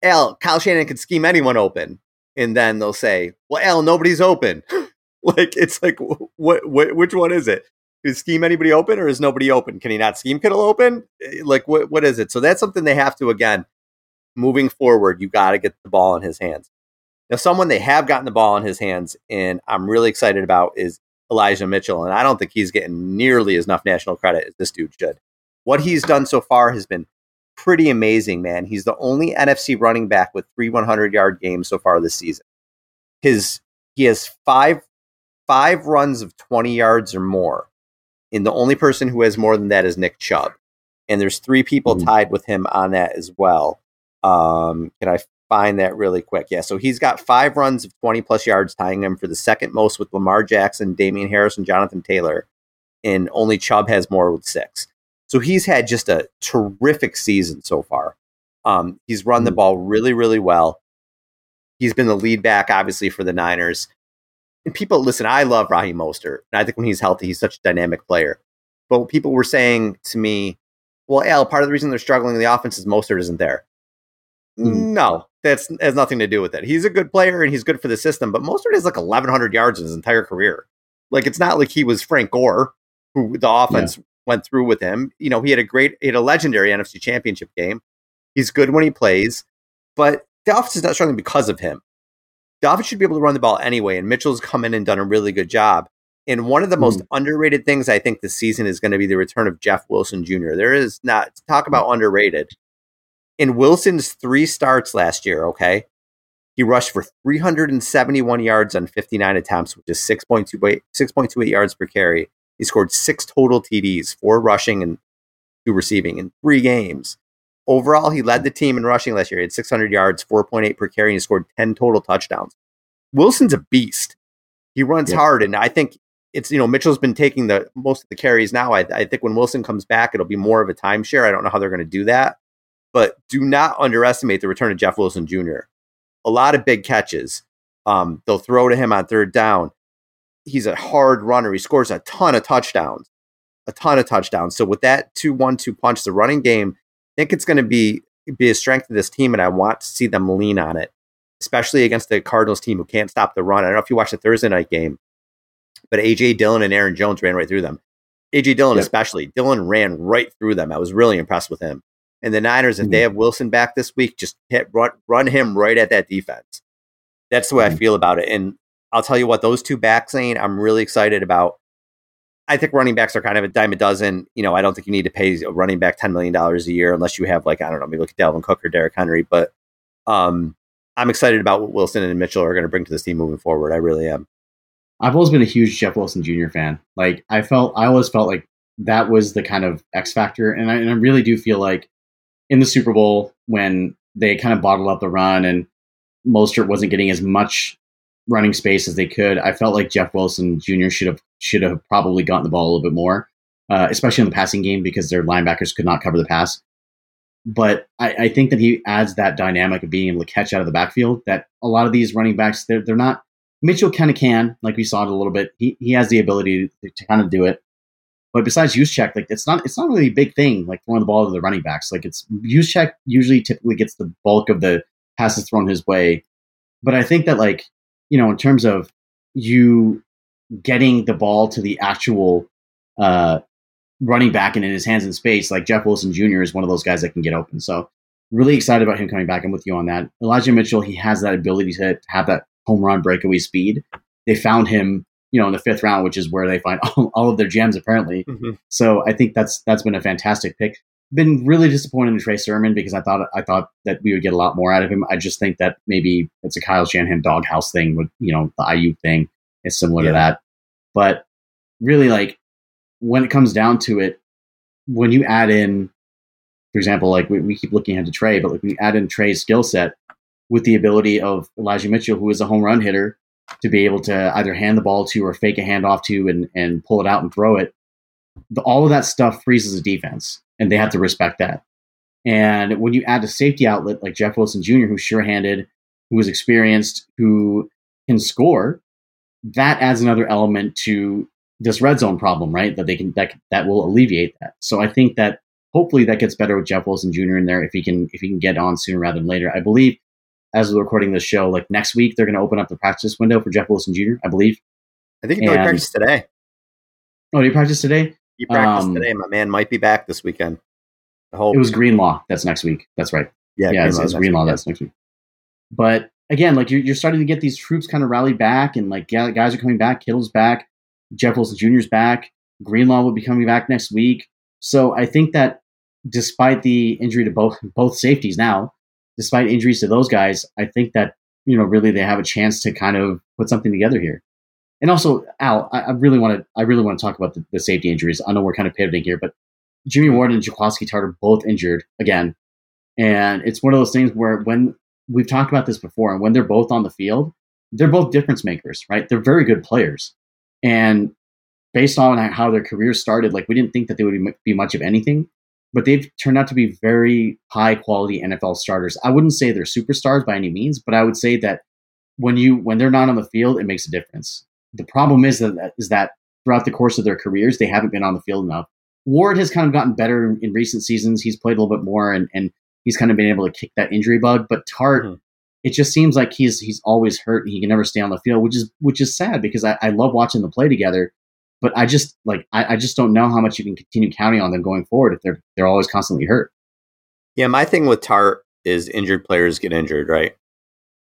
Al, Kyle Shanahan could scheme anyone open. And then they'll say, well, Al, nobody's open. [laughs] like, it's like, what, what, which one is it? Is scheme anybody open or is nobody open? Can he not scheme Kittle open? Eh, like, what, what is it? So that's something they have to, again, moving forward, you got to get the ball in his hands. Now, someone they have gotten the ball in his hands, and I'm really excited about is Elijah Mitchell. And I don't think he's getting nearly as enough national credit as this dude should. What he's done so far has been pretty amazing, man. He's the only NFC running back with three 100 yard games so far this season. His he has five five runs of 20 yards or more. And the only person who has more than that is Nick Chubb. And there's three people mm-hmm. tied with him on that as well. Um, can I find that really quick? Yeah, so he's got five runs of 20 plus yards, tying him for the second most with Lamar Jackson, Damien Harris, and Jonathan Taylor. And only Chubb has more with six. So he's had just a terrific season so far. Um, he's run the hmm. ball really, really well. He's been the lead back, obviously, for the Niners. And people, listen, I love Raheem Mostert. And I think when he's healthy, he's such a dynamic player. But people were saying to me, well, Al, part of the reason they're struggling in the offense is Mostert isn't there. Mm. No, that's has nothing to do with it. He's a good player and he's good for the system, but Mostert has like 1,100 yards in his entire career. Like it's not like he was Frank Gore, who the offense yeah. went through with him. You know, he had a great, he had a legendary NFC Championship game. He's good when he plays, but the offense is not struggling because of him. The offense should be able to run the ball anyway, and Mitchell's come in and done a really good job. And one of the most mm. underrated things I think this season is going to be the return of Jeff Wilson Jr. There is not talk about underrated in Wilson's three starts last year, okay, he rushed for 371 yards on 59 attempts, which is 6.28, 6.28 yards per carry. He scored six total TDs, four rushing and two receiving in three games. Overall, he led the team in rushing last year. He had 600 yards, 4.8 per carry, and he scored 10 total touchdowns. Wilson's a beast. He runs yeah. hard, and I think it's you know Mitchell's been taking the most of the carries now. I, I think when Wilson comes back, it'll be more of a timeshare. I don't know how they're going to do that, but do not underestimate the return of Jeff Wilson Jr. A lot of big catches. Um, they'll throw to him on third down. He's a hard runner. He scores a ton of touchdowns, a ton of touchdowns. So with that two-one-two punch, the running game, I think it's going to be be a strength of this team, and I want to see them lean on it, especially against the Cardinals team who can't stop the run. I don't know if you watched the Thursday night game, but AJ Dillon and Aaron Jones ran right through them. AJ Dillon, yep. especially, Dillon ran right through them. I was really impressed with him. And the Niners, if mm-hmm. they have Wilson back this week, just hit run, run him right at that defense. That's the way mm-hmm. I feel about it. And I'll tell you what, those two backs, Zane, I'm really excited about. I think running backs are kind of a dime a dozen. You know, I don't think you need to pay a running back $10 million a year unless you have, like, I don't know, maybe look at Dalvin Cook or Derrick Henry. But um, I'm excited about what Wilson and Mitchell are going to bring to this team moving forward. I really am. I've always been a huge Jeff Wilson Jr. fan. Like, I felt, I always felt like that was the kind of X factor. And I, and I really do feel like in the Super Bowl when they kind of bottled up the run and Mostert wasn't getting as much running space as they could. I felt like Jeff Wilson Jr. should have should have probably gotten the ball a little bit more, uh, especially in the passing game because their linebackers could not cover the pass. But I, I think that he adds that dynamic of being able to catch out of the backfield. That a lot of these running backs, they're they're not. Mitchell kind of can, like we saw it a little bit. He he has the ability to, to kind of do it. But besides Juszczyk, like it's not it's not really a big thing like throwing the ball to the running backs. Like it's Juszczyk usually typically gets the bulk of the passes thrown his way. But I think that like, you know, in terms of you getting the ball to the actual uh, running back and in his hands in space, like Jeff Wilson Jr. is one of those guys that can get open. So really excited about him coming back. I'm with you on that. Elijah Mitchell, he has that ability to have that home run breakaway speed. They found him you know in the fifth round, which is where they find [laughs] all, all of their gems apparently. Mm-hmm. So I think that's that's been a fantastic pick. Been really disappointed in Trey Sermon because I thought I thought that we would get a lot more out of him. I just think that maybe it's a Kyle Shanahan doghouse thing with you know the IU thing. is similar yeah. to that, but really like when it comes down to it, when you add in, for example, like we, we keep looking ahead to Trey, but like we add in Trey's skill set with the ability of Elijah Mitchell, who is a home run hitter, to be able to either hand the ball to or fake a handoff to and, and pull it out and throw it. The, all of that stuff freezes a defense, and they have to respect that. And when you add a safety outlet like Jeff Wilson Jr., who's sure handed, who is experienced, who can score, that adds another element to this red zone problem, right? That they can that that will alleviate that. So I think that hopefully that gets better with Jeff Wilson Jr. in there if he can if he can get on sooner rather than later. I believe as we're recording this show, like next week, they're going to open up the practice window for Jeff Wilson Jr., I believe. I think he and, practiced today. Oh, did he practice today? He practiced um, today. My man might be back this weekend. The whole it was Greenlaw. That's next week. That's right. Yeah, yeah, it's, it's Greenlaw. That's next week. But again, like you're, you're starting to get these troops kind of rally back, and like yeah, guys are coming back. Kittle's back. Jeff Wilson Jr.'s back. Greenlaw will be coming back next week. So I think that despite the injury to both both safeties now, despite injuries to those guys, I think that you know really they have a chance to kind of put something together here. And also, Al, I, I really want to I really want to talk about the, the, safety injuries. I know we're kind of pivoting here, but Jimmy Ward and Jaquiski Tartt both injured again, and it's one of those things where when we've talked about this before, and when they're both on the field, they're both difference makers, right? They're very good players, and based on how their careers started, like we didn't think that they would be much of anything but they've turned out to be very high quality NFL starters. I wouldn't say they're superstars by any means, but I would say that when you when they're not on the field, it makes a difference. The problem is that is that throughout the course of their careers, they haven't been on the field enough. Ward has kind of gotten better in recent seasons. He's played a little bit more and, and he's kind of been able to kick that injury bug. But Tartt, mm-hmm. it just seems like he's he's always hurt and he can never stay on the field, which is which is sad because I, I love watching them play together but I just like I, I, just don't know how much you can continue counting on them going forward if they're they're always constantly hurt. Yeah, my thing with Tartt is injured players get injured, right?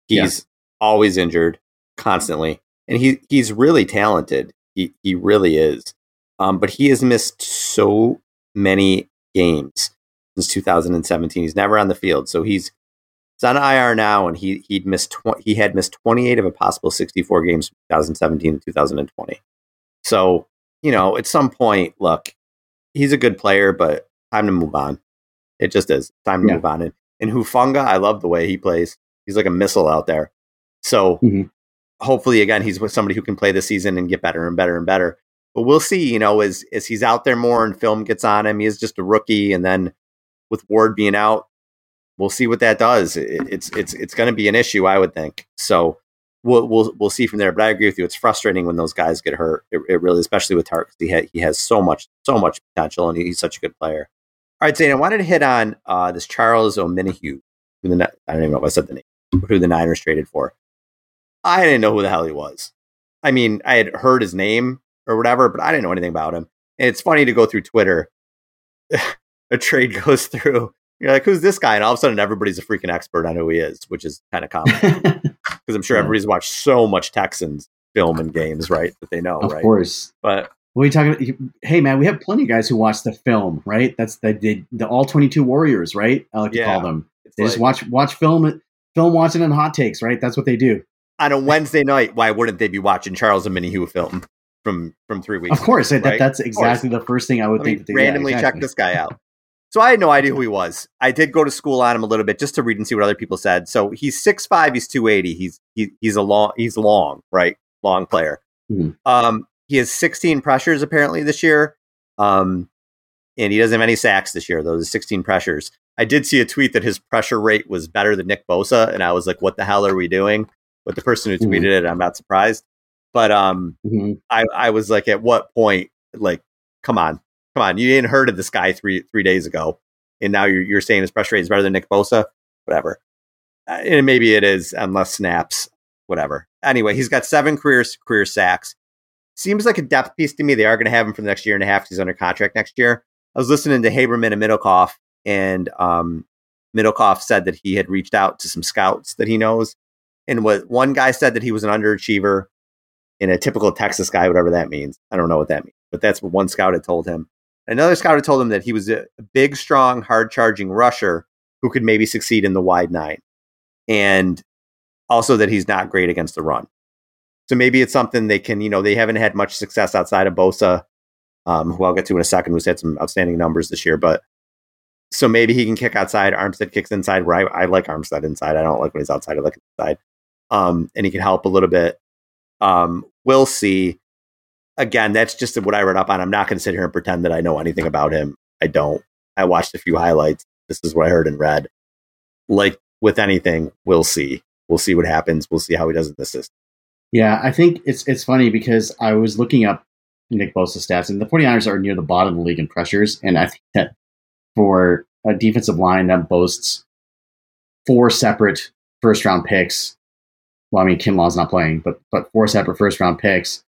He's yeah. always injured constantly, and he he's really talented. He he really is. Um, but he has missed so many games since 2017. He's never on the field, so he's he's on IR now, and he he'd missed tw- he had missed 28 of a possible 64 games 2017 and 2020. So, you know, at some point, look, he's a good player, but time to move on. It just is time to yeah. move on. And, and Hufanga, I love the way he plays. He's like a missile out there. So mm-hmm. hopefully, again, he's with somebody who can play the season and get better and better and better. But we'll see, you know, as as he's out there more and film gets on him, he is just a rookie. And then with Ward being out, we'll see what that does. It, it's it's it's going to be an issue, I would think. So we'll we'll we'll see from there. But I agree with you; it's frustrating when those guys get hurt. It, it really, especially with because he ha- he has so much so much potential, and he's such a good player. All right, Zane, I wanted to hit on uh, this Charles Omenihu. Who the I don't even know if I said the name. Who the Niners traded for? I didn't know who the hell he was. I mean, I had heard his name or whatever, but I didn't know anything about him. And it's funny to go through Twitter. [laughs] a trade goes through. You're like, who's this guy? And all of a sudden, everybody's a freaking expert on who he is, which is kind of common. [laughs] because I'm sure yeah. everybody's watched so much Texans film and games, right? That they know, of right? Of course. But what are you talking? Hey, man, we have plenty of guys who watch the film, right? That's the the, the all 22 Warriors, right? I like to call them. They like, just watch watch film, film watching and hot takes, right? That's what they do. On a Wednesday night, why wouldn't they be watching Charles Omenihu film from from three weeks? Of course, ago, that, right? that's exactly the first thing I would Let think. Randomly yeah, exactly. check this guy out. So I had no idea who he was. I did go to school on him a little bit just to read and see what other people said. So he's 6'5", he's 280. He's he, he's a long he's long, right? Long player. Mm-hmm. Um, he has 16 pressures apparently this year. Um, and he doesn't have any sacks this year, those 16 pressures. I did see a tweet that his pressure rate was better than Nick Bosa, and I was like, "What the hell are we doing?" But the person who Mhm. tweeted it, I'm not surprised. But um, Mhm. I I was like, at what point? Like, come on, come on, you ain't heard of this guy three three days ago, and now you're you're saying his pressure rate is better than Nick Bosa, whatever. Uh, and maybe it is, unless snaps, whatever. Anyway, he's got seven career career sacks. Seems like a depth piece to me. They are going to have him for the next year and a half. He's under contract next year. I was listening to Haberman and Middlekauff, and um, Middlekauff said that he had reached out to some scouts that he knows, and what one guy said that he was an underachiever in a typical Texas guy, whatever that means. I don't know what that means, but that's what one scout had told him. Another scout had told him that he was a big, strong, hard charging rusher who could maybe succeed in the wide nine, and also that he's not great against the run. So maybe it's something they can, you know, they haven't had much success outside of Bosa, um, who I'll get to in a second, who's had some outstanding numbers this year. But so maybe he can kick outside. Armstead kicks inside. Where I, I like Armstead inside. I don't like when he's outside. I like inside. Um, and he can help a little bit. Um, we'll see. Again, that's just what I read up on. I'm not going to sit here and pretend that I know anything about him. I don't. I watched a few highlights. This is what I heard and read. Like with anything, we'll see. We'll see what happens. We'll see how he does in the system. Yeah, I think it's it's funny because I was looking up Nick Bosa stats, and the 49ers are near the bottom of the league in pressures. And I think that for a defensive line that boasts four separate first round picks, well, I mean, Kim Kinlaw's not playing, but but four separate first round picks,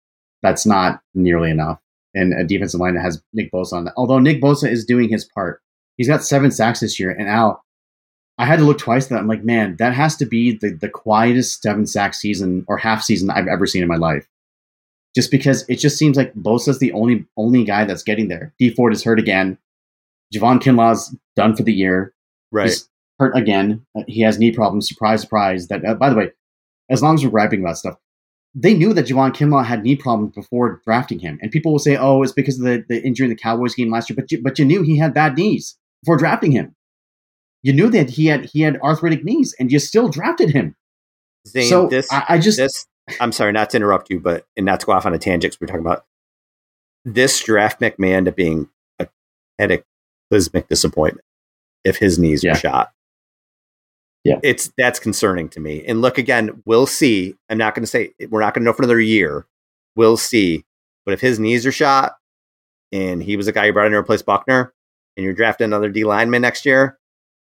that's not nearly enough. And a defensive line that has Nick Bosa on that. Although Nick Bosa is doing his part, he's got seven sacks this year. And Al, I had to look twice at that. I'm like, man, that has to be the, the quietest seven sack season or half season I've ever seen in my life. Just because it just seems like Bosa's the only only guy that's getting there. Dee Ford is hurt again. Javon Kinlaw's done for the year. Right. He's hurt again. He has knee problems. Surprise, surprise. That uh, by the way, as long as we're griping about stuff, they knew that Javon Kinlaw had knee problems before drafting him, and people will say, "Oh, it's because of the, the injury in the Cowboys game last year." But you, but you knew he had bad knees before drafting him. You knew that he had he had arthritic knees, and you still drafted him. Zane, so this I, I just this I'm sorry not to interrupt you, but and not to go off on a tangent we're talking about this draft McMahon to being a cataclysmic disappointment if his knees Yeah. were shot. Yeah. It's that's concerning to me. And look again, we'll see. I'm not gonna say we're not gonna know for another year. We'll see. But if his knees are shot and he was a guy you brought in to replace Buckner and you're drafting another D lineman next year,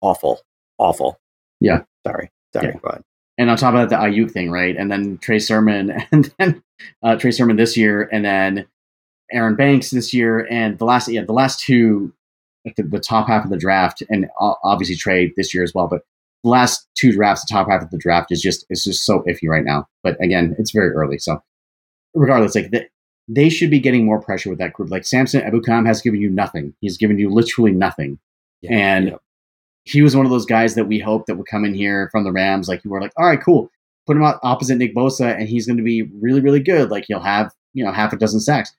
awful. Awful. Yeah. Sorry. Sorry. Yeah. Go ahead. and on top of that, the Aiyuk thing, right? And then Trey Sermon, [laughs] and then uh, Trey Sermon this year, and then Aaron Banks this year, and the last, yeah, the last two, the, the top half of the draft, and obviously Trey this year as well. But the last two drafts, the top half of the draft is just it's just so iffy right now. But again, it's very early, so regardless, like they, they should be getting more pressure with that group. Like Samson Ebukam has given you nothing; he's given you literally nothing. And Yeah. he was one of those guys that we hoped that would come in here from the Rams. Like you were like, all right, cool. Put him out opposite Nick Bosa, and he's going to be really, really good. Like he'll have you know half a dozen sacks.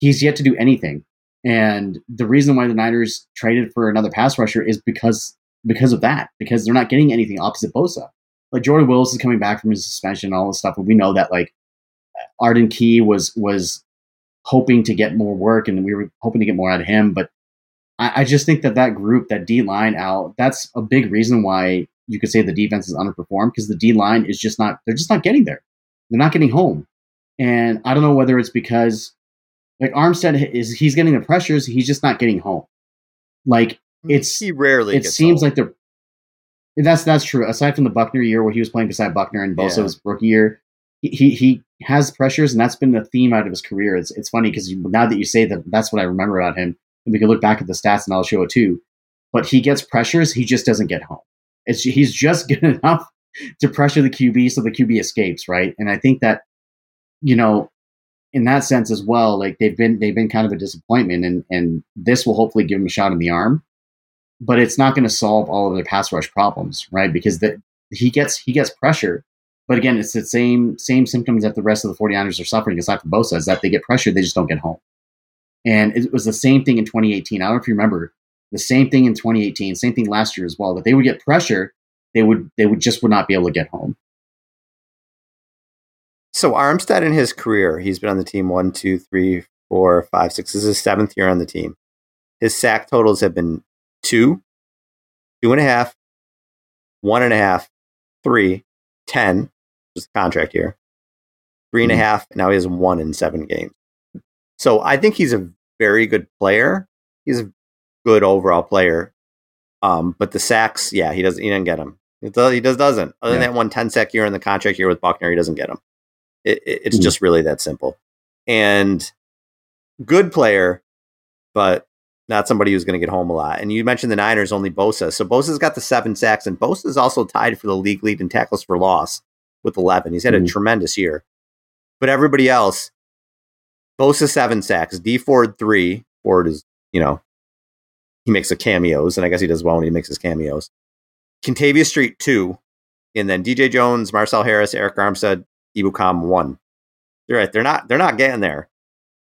He's yet to do anything, and the reason why the Niners traded for another pass rusher is because because of that. Because they're not getting anything opposite Bosa. Like Jordan Willis is coming back from his suspension, and all this stuff, and we know that like Arden Key was was hoping to get more work, and we were hoping to get more out of him, but I, I just think that that group, that D line out, that's a big reason why you could say the defense is underperformed because the D line is just not, they're just not getting there. They're not getting home. And I don't know whether it's because, like Armstead is, he's getting the pressures, he's just not getting home. Like it's, he rarely it seems home. like they're, that's that's true. Aside from the Buckner year where he was playing beside Buckner and Bosa's rookie year, he, he he has pressures, and that's been the theme out of his career. It's it's funny because now that you say that, that's what I remember about him. And we can look back at the stats, and I'll show it too. But he gets pressures, he just doesn't get home. It's he's just [laughs] good enough to pressure the QB so the QB escapes, right? And I think that you know, in that sense as well, like they've been they've been kind of a disappointment, and and this will hopefully give him a shot in the arm but it's not going to solve all of their pass rush problems, right? Because the, he gets he gets pressure, but again, it's the same same symptoms that the rest of the 49ers are suffering aside from Bosa is that they get pressure, they just don't get home. And it was the same thing in 2018. I don't know if you remember the same thing in 2018, same thing last year as well. That they would get pressure, they would they would just would not be able to get home. So Armstead in his career, he's been on the team one, two, three, four, five, six. This is his seventh year on the team. His sack totals have been two, two and a half, one and a half, three, ten, just the contract here, three and a Mhm. half, and now he has one in seven games. So I think he's a very good player. He's a good overall player. Um, but the sacks, yeah, he doesn't. He doesn't get them. He does. He does doesn't. Other Yeah. than that one 10 sack year in the contract year with Buckner, he doesn't get them. It, it, it's Mhm. just really that simple. And good player, but not somebody who's going to get home a lot. And you mentioned the Niners only Bosa. So Bosa's got the seven sacks, and Bosa's also tied for the league lead in tackles for loss with 11. He's had a Mhm. tremendous year. But everybody else, Bosa seven sacks, Dee Ford three. Ford is, you know, he makes the cameos, and I guess he does well when he makes his cameos. Kentavius Street two, and then DJ Jones, Marcel Harris, Arik Armstead, Ebukam one. You're right. They're not. They're not getting there.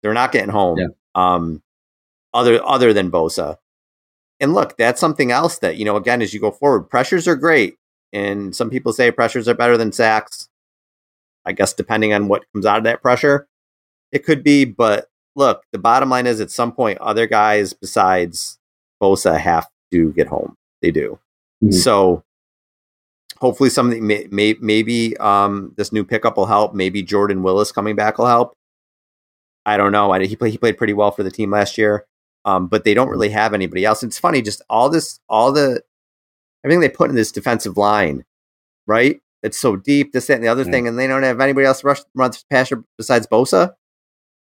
They're not getting home. Yeah. Um, other other than Bosa. And look, that's something else that you know. Again, as you go forward, pressures are great, and some people say pressures are better than sacks. I guess depending on what comes out of that pressure, it could be. But look, the bottom line is, at some point, other guys besides Bosa have to get home. They do. Mhm. So hopefully something may, may, maybe um, this new pickup will help. Maybe Jordan Willis coming back will help. I don't know. I, he played he played pretty well for the team last year, um, but they don't really have anybody else. It's funny, just all this, all the everything they put in this defensive line, right? It's so deep, this, that, and the other Yeah. thing, and they don't have anybody else rush run past besides Bosa.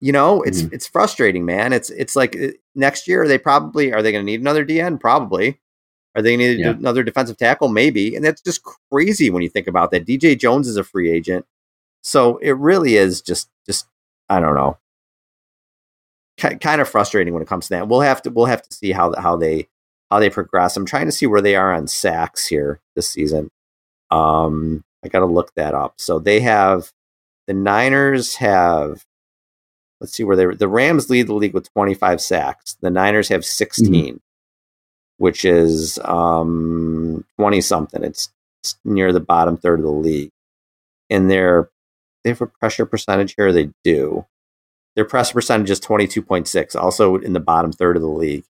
You know, it's it's frustrating, man. It's it's like uh, next year they probably are they going to need another DN? Probably. Are they going to need Yeah. another defensive tackle? Maybe. And that's just crazy when you think about that. DJ Jones is a free agent, so it really is just just I don't know, Ki kind of frustrating when it comes to that. We'll have to we'll have to see how how they how they progress. I'm trying to see where they are on sacks here this season. Um, I got to look that up. So they have the Niners have let's see where they the Rams lead the league with 25 sacks. The Niners have 16, which is um 20 something. It's, it's near the bottom third of the league. And they're they have a pressure percentage here. They do. Their pressure percentage is 22.6, also in the bottom third of the league.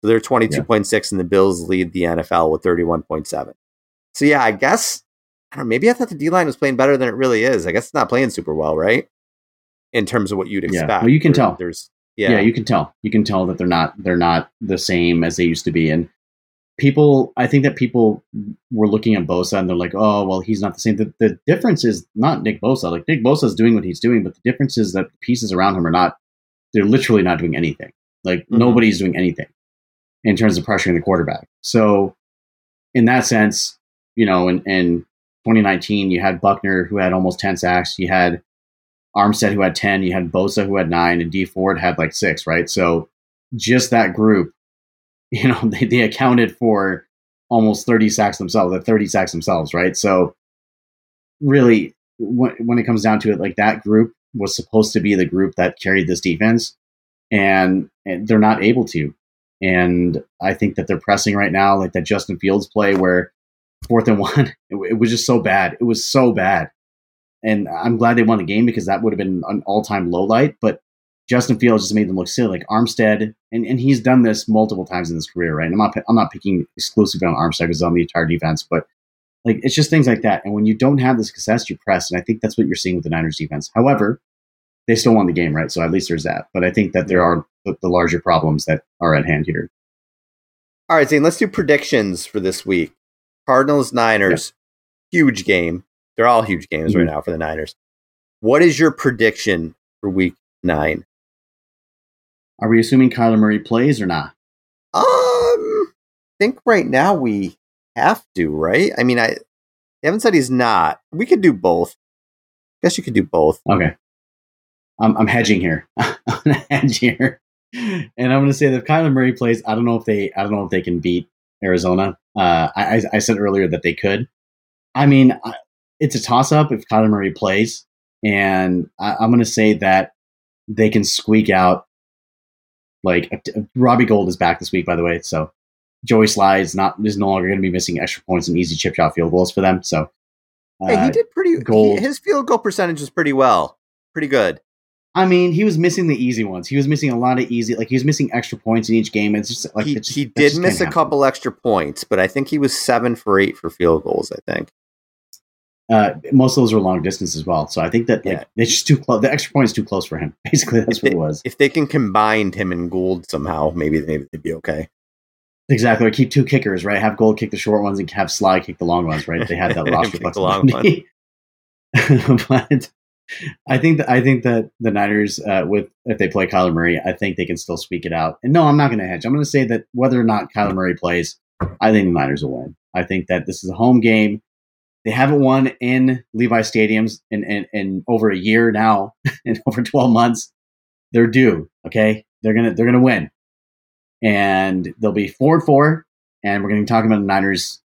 So they're 22.6, and the Bills lead the NFL with 31.7. So yeah, I guess I don't know, maybe I thought the D line was playing better than it really is. I guess it's not playing super well, right? In terms of what you'd Yeah. expect. Well, you can There- tell. There's yeah. yeah, you can tell. You can tell that they're not they're not the same as they used to be. And people, I think that people were looking at Bosa and they're like, oh, well, he's not the same. The, the difference is not Nick Bosa. Like Nick Bosa is doing what he's doing, but the difference is that the pieces around him are not. They're literally not doing anything. Like Mhm. nobody's doing anything in terms of pressuring the quarterback. So, in that sense, you know, in, in 2019, you had Buckner who had almost 10 sacks. You had Armstead who had 10. You had Bosa who had nine, and Dee Ford had like six, right? So, just that group, [laughs] you know, they, they accounted for almost 30 sacks themselves, at 30 sacks themselves, right? So, really, when, when it comes down to it, like that group was supposed to be the group that carried this defense, and, and they're not able to. And I think that they're pressing right now, like that Justin Fields play where fourth and [laughs] one, it, it was just so bad. It was so bad. And I'm glad they won the game because that would have been an all time low light. But Justin Fields just made them look silly. Like Armstead, and, and he's done this multiple times in his career, right? And I'm not I'm not picking exclusively on Armstead because on the entire defense, but like it's just things like that. And when you don't have the success, you press, and I think that's what you're seeing with the Niners defense. However, they still won the game, right? So at least there's that. But I think that there are the, the larger problems that are at hand here. All right, Zane, let's do predictions for this week. Cardinals, Niners, huge game. They're all huge games right Mhm. now for the Niners. What is your prediction for week nine? Are we assuming Kyler Murray plays or not? Um, I think right now we have to, right? I mean, I they haven't said he's not. We could do both. Guess you could do both. Okay. I'm, I'm hedging here. [laughs] I'm gonna hedge here, and I'm gonna say that if Kyler Murray plays, I don't know if they, I don't know if they can beat Arizona. Uh, I, I, said earlier that they could. I mean, it's a toss up if Kyler Murray plays, and I, I'm gonna say that they can squeak out. Like Robbie Gould is back this week, by the way. So Joey Slides not is no longer going to be missing extra points and easy chip shot field goals for them. So hey, uh, he did pretty. Gold. He, his field goal percentage was pretty well, pretty good. I mean, he was missing the easy ones. He was missing a lot of easy, like he was missing extra points in each game. It's just like he, it's just, he did miss a can't couple extra points, but I think he was seven for eight for field goals. I think. Uh, most of those were long distance as well. So I think that like Yeah. it's just too close. The extra point is too close for him. [laughs] Basically, that's If what they, it was. if they can combine him and Gould somehow, maybe maybe they'd be okay. Exactly. Or keep two kickers, right? Have Gould kick the short ones and have Slye kick the long ones, right? They had that [laughs] roster Kick the long flexibility. [laughs] but I think that I think that the Niners, uh, with if they play Kyler Murray, I think they can still speak it out. And no, I'm not going to hedge. I'm going to say that whether or not Kyler Murray plays, I think the Niners will win. I think that this is a home game. They haven't won in Levi Stadiums in, in, in over a year now, [laughs] in over 12 months. They're due. Okay, they're gonna they're gonna win, and they'll be four and four. And we're to be talking about the Niners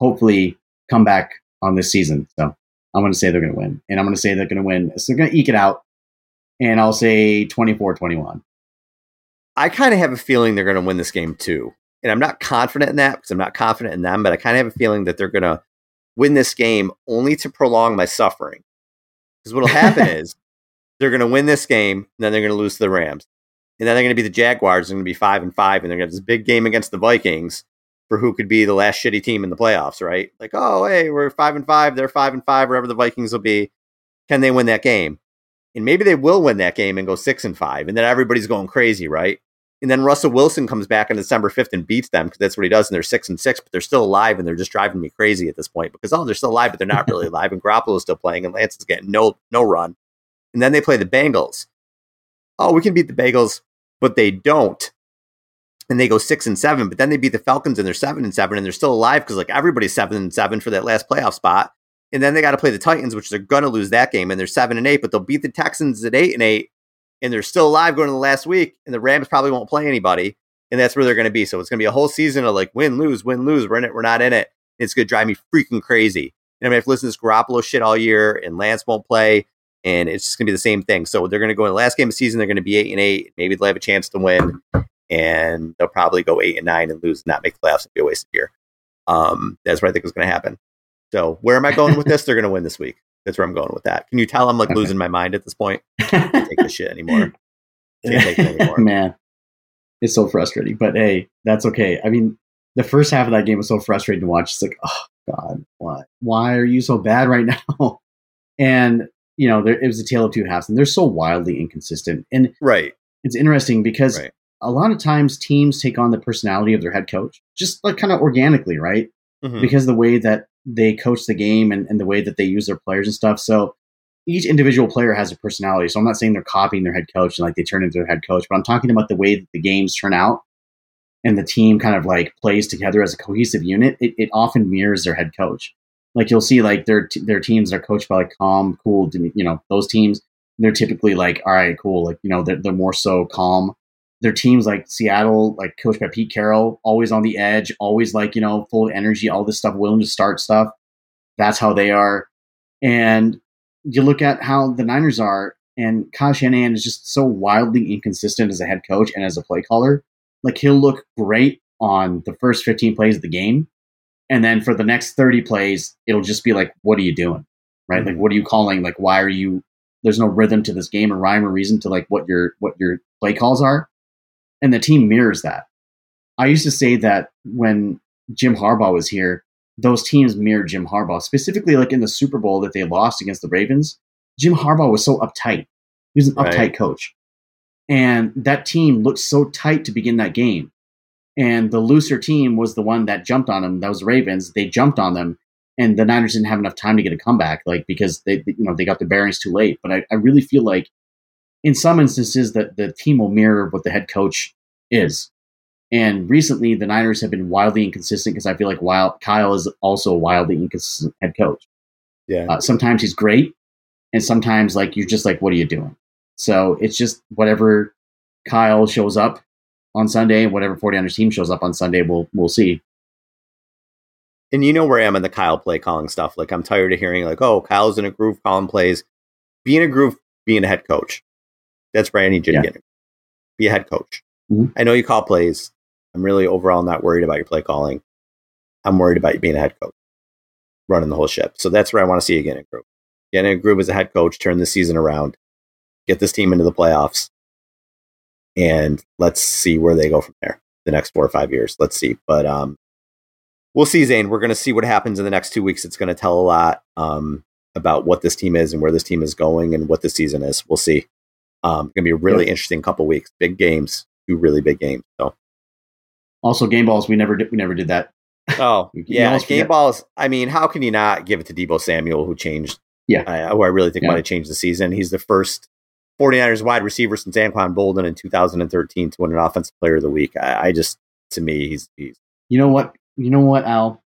hopefully come back on this season. So I'm to say they're to win, and I'm to say they're to win. So they're to eke it out, and I'll say 24-21. I kind of have a feeling they're going to win this game too. And I'm not confident in that because I'm not confident in them, but I kind of have a feeling that they're going to win this game only to prolong my suffering. Because what'll happen [laughs] is they're going to win this game, and then they're going to lose to the Rams. And then they're going to be the Jaguars, they're going to be 5 and 5 and they're going to have this big game against the Vikings for who could be the last shitty team in the playoffs, right? Like, oh, hey, we're 5 and 5, they're 5 and 5 wherever the Vikings will be. Can they win that game? And maybe they will win that game and go 6 and 5 and then everybody's going crazy, right? And then Russell Wilson comes back on December 5th and beats them because that's what he does. And they're six and six, but they're still alive and they're just driving me crazy at this point because, oh, they're still alive, but they're not really [laughs] alive. And Garoppolo's still playing and Lance is getting no, no run. And then they play the Bengals. Oh, we can beat the Bengals, but they don't. And they go six and seven, but then they beat the Falcons and they're seven and seven and they're still alive because like everybody's seven and seven for that last playoff spot. And then they got to play the Titans, which they're going to lose that game and they're seven and eight, but they'll beat the Texans at eight and eight and they're still alive going to the last week, and the Rams probably won't play anybody, and that's where they're going to be. So it's going to be a whole season of like win, lose, win, lose. We're in it, we're not in it. It's going to drive me freaking crazy. And I'm going to have to listen to this Garoppolo shit all year, and Lance won't play, and it's just going to be the same thing. So they're going to go in the last game of the season. They're going to be eight and eight. Maybe they'll have a chance to win, and they'll probably go eight and nine and lose, and not make the playoffs, and be a waste of year. Um, that's what I think is going to happen. So where am I going with this? They're going to win this week. That's where I'm going with that. Can you tell I'm like Okay. losing my mind at this point? I [laughs] can't take this shit anymore. Can't take it anymore. Man, it's so frustrating. But hey, that's okay. I mean, the first half of that game was so frustrating to watch. It's like, oh God, why? Why are you so bad right [laughs] now? And you know, there, it was a tale of two halves, and they're so wildly inconsistent. And Right. it's interesting because Right. a lot of times teams take on the personality of their head coach, just like kind of organically, right? Mhm. because of the way that they coach the game and, and the way that they use their players and stuff. So each individual player has a personality. So I'm not saying they're copying their head coach and like they turn into their head coach, but I'm talking about the way that the games turn out and the team kind of like plays together as a cohesive unit. It, it often mirrors their head coach. Like you'll see like their their teams are coached by like calm, cool, you know, those teams. They're typically like, all right, cool. Like, you know, they're, they're more so calm their teams like Seattle, like coached by Pete Carroll, always on the edge, always like, you know, full of energy, all this stuff, willing to start stuff. That's how they are. And you look at how the Niners are, and Kyle Shanahan is just so wildly inconsistent as a head coach and as a play caller. Like he'll look great on the first 15 plays of the game. And then for the next 30 plays, it'll just be like, what are you doing? Right? Mm-hmm. Like, what are you calling? Like, why are you, there's no rhythm to this game or rhyme or reason to like what your, what your play calls are and the team mirrors that. I used to say that when Jim Harbaugh was here, those teams mirrored Jim Harbaugh, specifically like in the Super Bowl that they lost against the Ravens. Jim Harbaugh was so uptight. He was an Right. uptight coach. And that team looked so tight to begin that game. And the looser team was the one that jumped on them. That was the Ravens. They jumped on them. And the Niners didn't have enough time to get a comeback, like because they, you know, they got the bearings too late. But I, I really feel like in some instances that the team will mirror what the head coach is. And recently, the Niners have been wildly inconsistent because I feel like while Kyle is also a wildly inconsistent head coach. Yeah. Uh, sometimes he's great, and sometimes like you're just like, what are you doing? So it's just whatever Kyle shows up on Sunday, and whatever 49ers team shows up on Sunday, we'll we'll see. and you know where I am in the Kyle play calling stuff. Like I'm tired of hearing like, oh, Kyle's in a groove calling plays. Be in a groove, being a head coach. That's where I need you Yeah. to get. in. Be a head coach. Mhm. I know you call plays. I'm really overall not worried about your play calling. I'm worried about you being a head coach, running the whole ship. So that's where I want to see you get in a groove. Get in a groove as a head coach, turn the season around, get this team into the playoffs, and let's see where they go from there. The next four or five years, let's see. But um, we'll see, Zane. We're going to see what happens in the next two weeks. It's going to tell a lot um, about what this team is and where this team is going and what the season is. We'll see. Um, going to be a really interesting couple weeks. Big games, two really big games. So also game balls. We never did. We never did that. Oh [laughs] yeah, game balls. I mean, how can you not give it to Deebo Samuel, who changed? Yeah, uh, who I really think yeah. might have changed the season. He's the first 49ers wide receiver since Anquan Boldin in 2013 to win an Offensive Player of the Week. I, I just, to me, he's, he's. You know what? You know what, Al?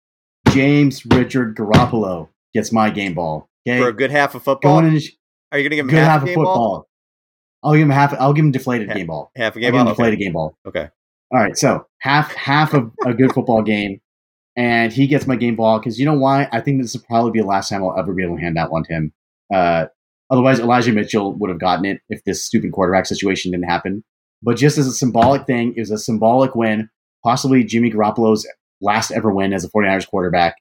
James Richard Garoppolo gets my game ball. Okay, for a good half of football. Are you going to give him good half, half of football? Ball? I'll give him half. I'll give him deflated half, game ball. Half a game ball. I'll ball. deflated okay. game ball. Okay. All right. So half half of a good football game, and he gets my game ball because you know why? I think this will probably be the last time I'll ever be able to hand that one to him. Uh, otherwise, Elijah Mitchell would have gotten it if this stupid quarterback situation didn't happen. But just as a symbolic thing, it was a symbolic win, possibly Jimmy Garoppolo's last ever win as a 49ers quarterback,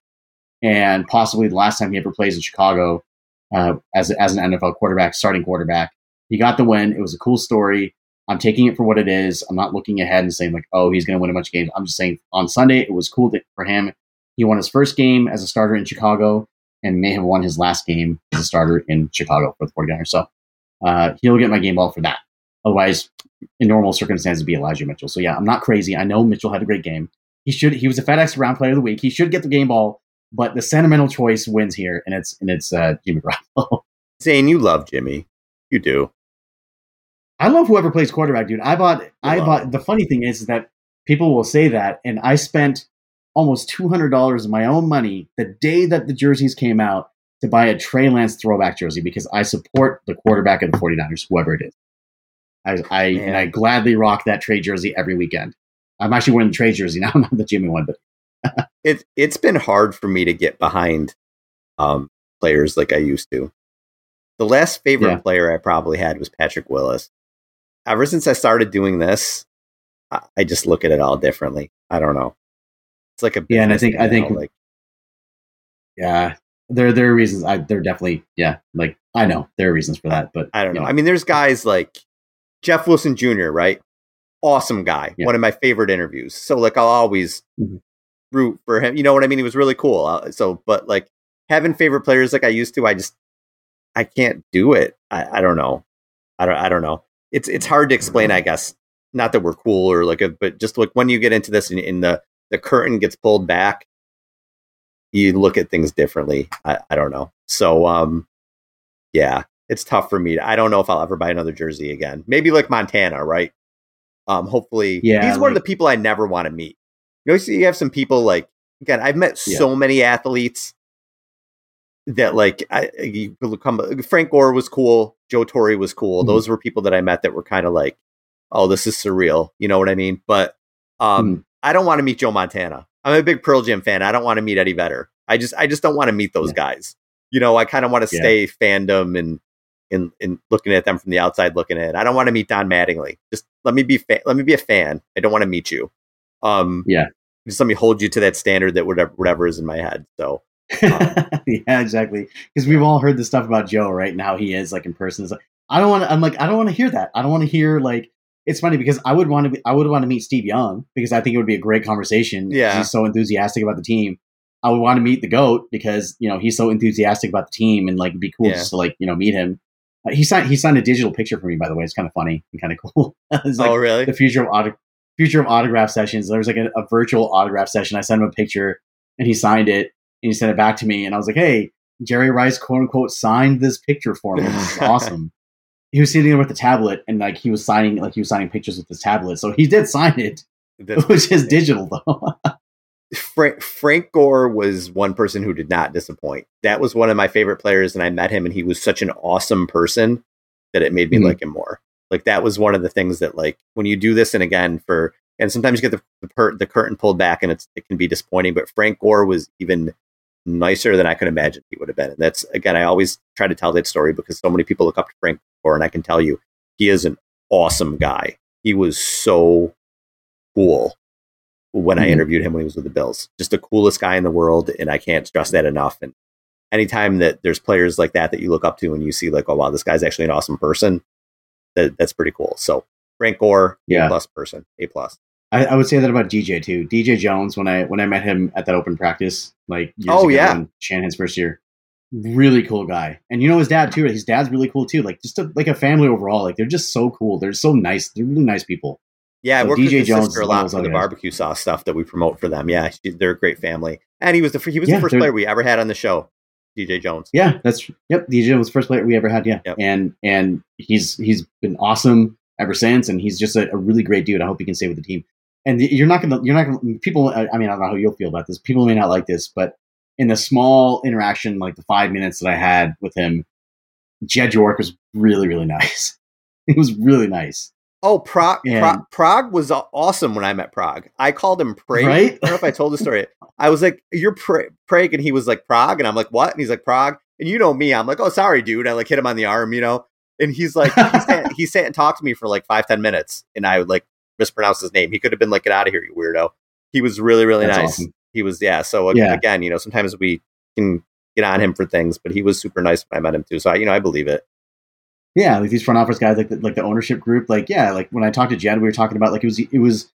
and possibly the last time he ever plays in Chicago uh, as, as an NFL quarterback, starting quarterback. He got the win. It was a cool story. I'm taking it for what it is. I'm not looking ahead and saying like, oh, he's going to win a bunch of games. I'm just saying on Sunday it was cool for him. He won his first game as a starter in Chicago and may have won his last game as a starter in Chicago for the 49ers. So uh, he'll get my game ball for that. Otherwise, in normal circumstances, it'd be Elijah Mitchell. So yeah, I'm not crazy. I know Mitchell had a great game. He should. He was a FedEx Ground Player of the Week. He should get the game ball. But the sentimental choice wins here, and it's and it's uh, Jimmy Garoppolo. [laughs] Zane, you love Jimmy. You do. I love whoever plays quarterback, dude. I bought. I bought. The funny thing is, is that people will say that, and I spent almost two hundred dollars of my own money the day that the jerseys came out to buy a Trey Lance throwback jersey because I support the quarterback of the 49ers, whoever it is. I, I and I gladly rock that Trey jersey every weekend. I'm actually wearing the Trey jersey [laughs] now, not the Jimmy one, but [laughs] it it's been hard for me to get behind um, players like I used to. The last favorite yeah. player I probably had was Patrick Willis ever since I started doing this, I, I just look at it all differently. I don't know. It's like a yeah, and I think I think like yeah, there there are reasons. I there definitely yeah, like I know there are reasons for that, but I don't know. know. I mean, there's guys like Jeff Wilson Jr. Right, awesome guy, yeah. one of my favorite interviews. So like I'll always mm-hmm. root for him. You know what I mean? He was really cool. Uh, so, but like having favorite players like I used to, I just I can't do it. I, I don't know. I don't I don't know it's it's hard to explain, I guess. Not that we're cool or like, a, but just like when you get into this and, and the the curtain gets pulled back, you look at things differently. I, I don't know. So um, yeah, it's tough for me. I don't know if I'll ever buy another jersey again. Maybe like Montana, right? Um, hopefully, yeah. He's like, one of the people I never want to meet. You know, you have some people like again. I've met yeah. so many athletes that like I, you come. Frank Gore was cool. Joe Torre was cool. Mm-hmm. Those were people that I met that were kind of like, oh, this is surreal. You know what I mean? But um, mm-hmm. I don't want to meet Joe Montana. I'm a big Pearl Jam fan. I don't want to meet Eddie Vedder. I just I just don't want to meet those yeah. guys. You know, I kind of want to stay fandom and in in looking at them from the outside looking in. I don't want to meet Don Mattingly. Just let me be fa- let me be a fan. I don't want to meet you. Um, yeah. Just let me hold you to that standard that whatever whatever is in my head. So [laughs] yeah, exactly. Because we've all heard the stuff about Joe, right? And how he is like in person. Like, I don't want to. I'm like, I don't want to hear that. I don't want to hear like. It's funny because I would want to. Be, I would want to meet Steve Young because I think it would be a great conversation. Yeah, he's so enthusiastic about the team. I would want to meet the goat because you know he's so enthusiastic about the team and like it'd be cool yeah. just to like you know meet him. Uh, he signed he signed a digital picture for me by the way. It's kind of funny and kind of [laughs] cool. it's like oh really? The future of auto, future of autograph sessions. There was like a, a virtual autograph session. I sent him a picture and he signed it and he sent it back to me, and I was like, "Hey, Jerry Rice, quote unquote, signed this picture for me. This is [laughs] awesome." he was sitting there with the tablet, and like he was signing, like he was signing pictures with his tablet. So he did sign it. That's it was just digital though. [laughs] Frank, Frank Gore was one person who did not disappoint. That was one of my favorite players, and I met him, and he was such an awesome person that it made me mm-hmm. like him more. Like that was one of the things that, like, when you do this, and again, for and sometimes you get the the, per, the curtain pulled back, and it's it can be disappointing. But Frank Gore was even nicer than I could imagine he would have been. And that's again, I always try to tell that story because so many people look up to Frank Gore, and I can tell you, he is an awesome guy. He was so cool when mm-hmm. I interviewed him when he was with the Bills. Just the coolest guy in the world, and I can't stress that enough. And anytime that there's players like that that you look up to and you see like, oh wow, this guy's actually an awesome person, that, that's pretty cool. So Frank Gore, Yeah. A plus person, A plus. I, I would say that about DJ too. DJ Jones, when I when I met him at that open practice, like years Oh, yeah. Shanahan's first year, really cool guy. And you know his dad too. His dad's really cool too. Like just a, like a family overall. Like they're just so cool. They're so nice. They're really nice people. Yeah, So DJ Jones a lot for the guys. barbecue sauce stuff that we promote for them. Yeah, they're a great family, and he was the he was Yeah, the first player we ever had on the show, DJ Jones. Yeah, that's yep. DJ was the first player we ever had. Yeah, Yep. and and he's he's been awesome ever since, and he's just a, a really great dude. I hope he can stay with the team. And you're not gonna you're not gonna people. I mean, I don't know how you'll feel about this. People may not like this, but in the small interaction, like the five minutes that I had with him, Jed York was really really [laughs] nice. He was really nice, Oh, Prague, And- Prague, Prague was awesome when I met Prague. I called him Prague. right? I don't know if I told the story. I was like, "You're pra- Prague," and he was like, "Prague," and I'm like, "What?" And he's like, "Prague." And you know me, I'm like, "Oh, sorry, dude." I like hit him on the arm, you know. And he's like, he sat, he sat and talked to me for like five, ten minutes, and I would like mispronounce his name. He could have been like, "Get out of here, you weirdo." He was really, really That's nice. awesome. He was, yeah. So Yeah. again, you know, sometimes we can get on him for things, but he was super nice when I met him too. So I, you know, I believe it. Yeah, like these front office guys, like the, like the ownership group, like yeah, like when I talked to Jed, we were talking about like it was it was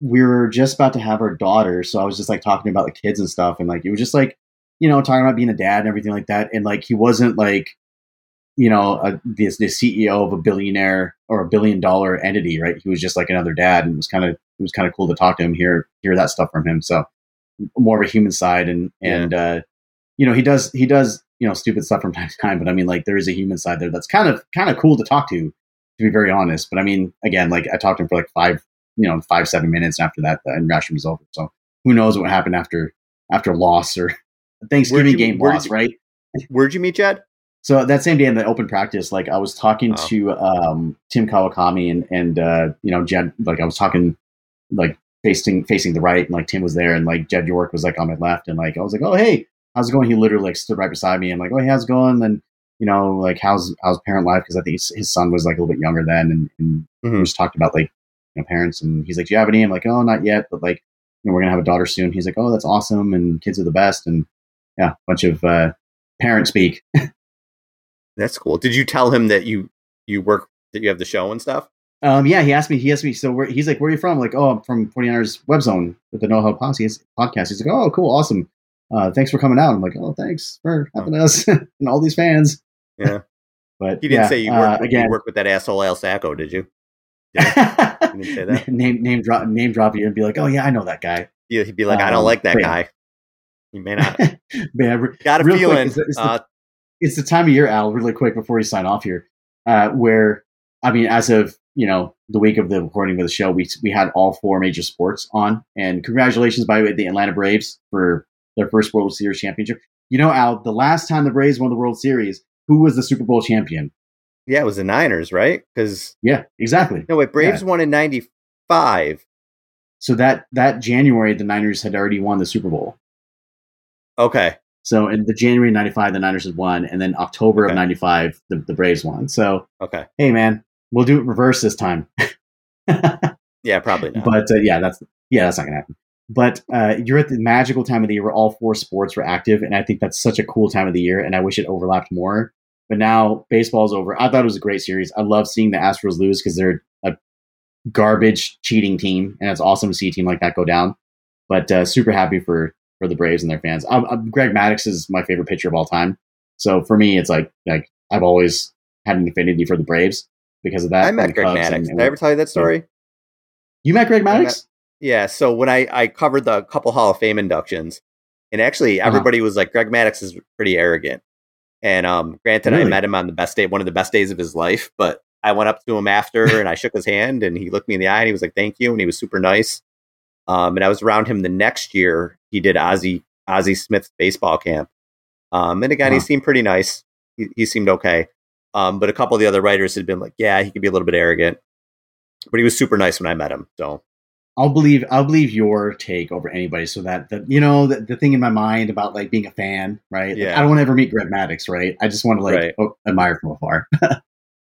we were just about to have our daughter, so I was just like talking about the kids and stuff, and like it was just like you know talking about being a dad and everything like that, and like he wasn't like you know a, this the CEO of a billionaire or a billion dollar entity, right? He was just like another dad, and it was kind of it was kind of cool to talk to him, hear hear that stuff from him. So more of a human side, and and uh, you know he does he does you know stupid stuff from [laughs] time to time but i mean like there is a human side there that's kind of kind of cool to talk to to be very honest but i mean again like i talked to him for like five you know five seven minutes after that the interaction was over so who knows what happened after after loss or [laughs] thanksgiving you- game loss you- right Where'd you meet Jed? So that same day in the open practice like i was talking Oh. to um tim kawakami and and uh you know jed like i was talking like facing facing the right and like tim was there and like jed york was like on my left and like i was like oh hey how's it going? He literally like stood right beside me and like, oh, hey, how's it going? And you know, like how's how's parent life? Because I think his, his son was like a little bit younger then, and, and we Mhm. just talked about like you know parents. And he's like, do you have any? I'm like, oh, not yet, but like you know, we're gonna have a daughter soon. He's like, oh, that's awesome, and kids are the best, and yeah, a bunch of uh, parent speak. [laughs] That's cool. Did you tell him that you you work that you have the show and stuff? Um, yeah, he asked me. He asked me. So where, he's like, "Where are you from?" I'm like, "Oh, I'm from 49ers Web Zone with the No Help Podcast." Podcast. He's like, "Oh, cool, awesome. Uh, thanks for coming out." I'm like, "Oh, thanks for having us [laughs] and all these fans." Yeah. [laughs] but He didn't yeah, say you uh, again. you work with that asshole Al Sacco, did you? [laughs] Yeah. didn't say that? name name drop name drop you and be like, "Oh yeah, I know that guy." Yeah, He'd be like, I don't Um, like that yeah. guy. He may not. Man, re- Got a Real quick, feeling. is is the- uh, it's the time of year, Al. Really quick before we sign off here, uh, where I mean, as of you know, the week of the recording of the show, we we had all four major sports on, and congratulations by the way, the Atlanta Braves for their first World Series championship. You know, Al, the last time the Braves won the World Series, who was the Super Bowl champion? yeah, it was the Niners, right? Because Yeah, exactly. no, wait, Braves won in '95. So that that January, the Niners had already won the Super Bowl. Okay, So in the January '95, the Niners had won, and then October of '95, the, the Braves won. So okay, hey, man, we'll do it reverse this time. [laughs] yeah, probably not. but uh, yeah, that's yeah, that's not gonna happen. But uh, you're at the magical time of the year where all four sports were active, and I think that's such a cool time of the year. And I wish it overlapped more. But now baseball's over. I thought it was a great series. I love seeing the Astros lose because they're a garbage cheating team, and it's awesome to see a team like that go down. But uh, super happy for for the Braves and their fans. i i Greg Maddux is my favorite pitcher of all time. So for me, it's like like I've always had an affinity for the Braves because of that. I met Greg Cubs Maddux. and- Did I ever tell you that story? you met Greg Maddux? Yeah, so when I, I covered the couple Hall of Fame inductions, and actually Uh-huh. everybody was like, Greg Maddux is pretty arrogant. And um, granted, I met him on the best day, one of the best days of his life, but I went up to him after [laughs] and I shook his hand and he looked me in the eye and he was like, thank you. And he was super nice. Um, and I was around him the next year. He did Ozzie, Ozzie Smith's baseball camp. Um, and again, he seemed pretty nice. He, he seemed okay. Um, but a couple of the other writers had been like, yeah, he could be a little bit arrogant. But he was super nice when I met him. So I'll believe I'll believe your take over anybody. So that the, you know the, the thing in my mind about like being a fan, right? Like, Yeah. I don't want to ever meet Greg Maddux, right? I just want to like Right. admire from afar. [laughs]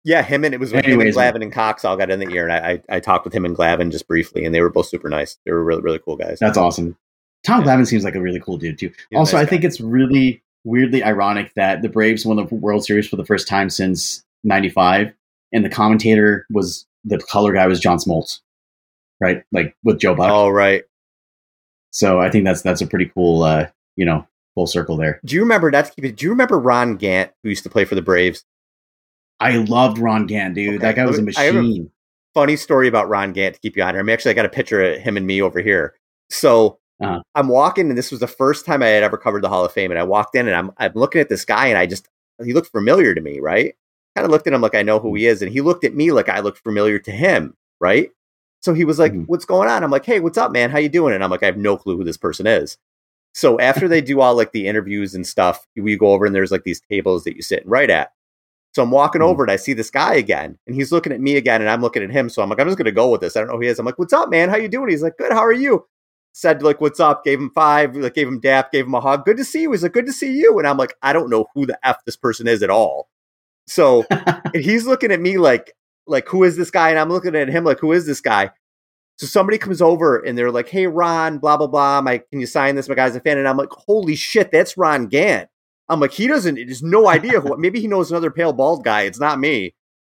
Yeah, him and it was when him and. Glavine and Cox all got in the ear, and I, I I talked with him and Glavine just briefly, and they were both super nice. They were really really cool guys. That's awesome. Tom Yeah. Glavine seems like a really cool dude too. He's also, nice I guy. think it's really weirdly ironic that the Braves won the World Series for the first time since '95, and the commentator was the color guy was John Smoltz, right? Like with Joe Buck. Oh, right. So I think that's that's a pretty cool, uh, you know, full circle there. Do you remember that? Do you remember Ron Gant, who used to play for the Braves? I loved Ron Gant, dude. Okay. That guy was a machine. A funny story about Ron Gant to keep you on here. I mean, actually, I got a picture of him and me over here. So uh-huh. I'm walking, and this was the first time I had ever covered the Hall of Fame. And I walked in, and I'm I'm looking at this guy, and I just he looked familiar to me, right? Kind of looked at him like I know who he is, and he looked at me like I looked familiar to him, right? So he was like, mm-hmm. "What's going on?" I'm like, "Hey, what's up, man? How you doing?" And I'm like, "I have no clue who this person is." So after they do all like the interviews and stuff, we go over and there's like these tables that you sit and write at. So I'm walking mm-hmm. over and I see this guy again, and he's looking at me again, and I'm looking at him. So I'm like, I'm just gonna go with this. I don't know who he is. I'm like, "What's up, man? How you doing?" He's like, "Good. How are you?" Said like, "What's up?" Gave him five. Like, gave him dap. Gave him a hug. Good to see you. He's like, "Good to see you." And I'm like, I don't know who the f this person is at all. So [laughs] he's looking at me like, like, who is this guy? And I'm looking at him like, who is this guy? So somebody comes over and they're like, "Hey, Ron, blah blah blah. My, can you sign this? My guy's a fan." And I'm like, "Holy shit, that's Ron Gant." I'm like, he doesn't. There's no idea who. Maybe he knows another pale bald guy. It's not me.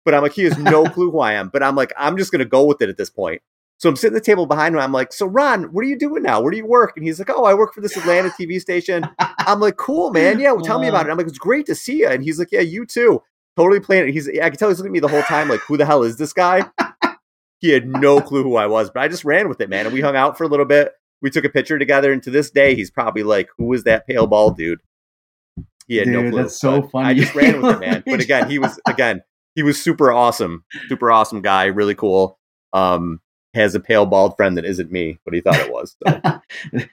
But I'm like, he has no [laughs] clue who I am. But I'm like, I'm just gonna go with it at this point. So I'm sitting at the table behind him. I'm like, so Ron, what are you doing now? Where do you work? And he's like, oh, I work for this Atlanta TV station. I'm like, cool, man. Yeah, well, tell me about it. Uh. I'm like, it's great to see you. And he's like, yeah, you too. Totally playing it. He's, I can tell he's looking at me the whole time, like, who the hell is this guy? [laughs] he had no clue who I was, but I just ran with it, man. And we hung out for a little bit. We took a picture together, and to this day, he's probably like, "Who was that pale bald dude?" He had dude, no clue. That's so funny. I just ran with it, [laughs] man. But again, he was again, he was super awesome, super awesome guy, really cool. Um, has a pale bald friend that isn't me, but he thought it was. So.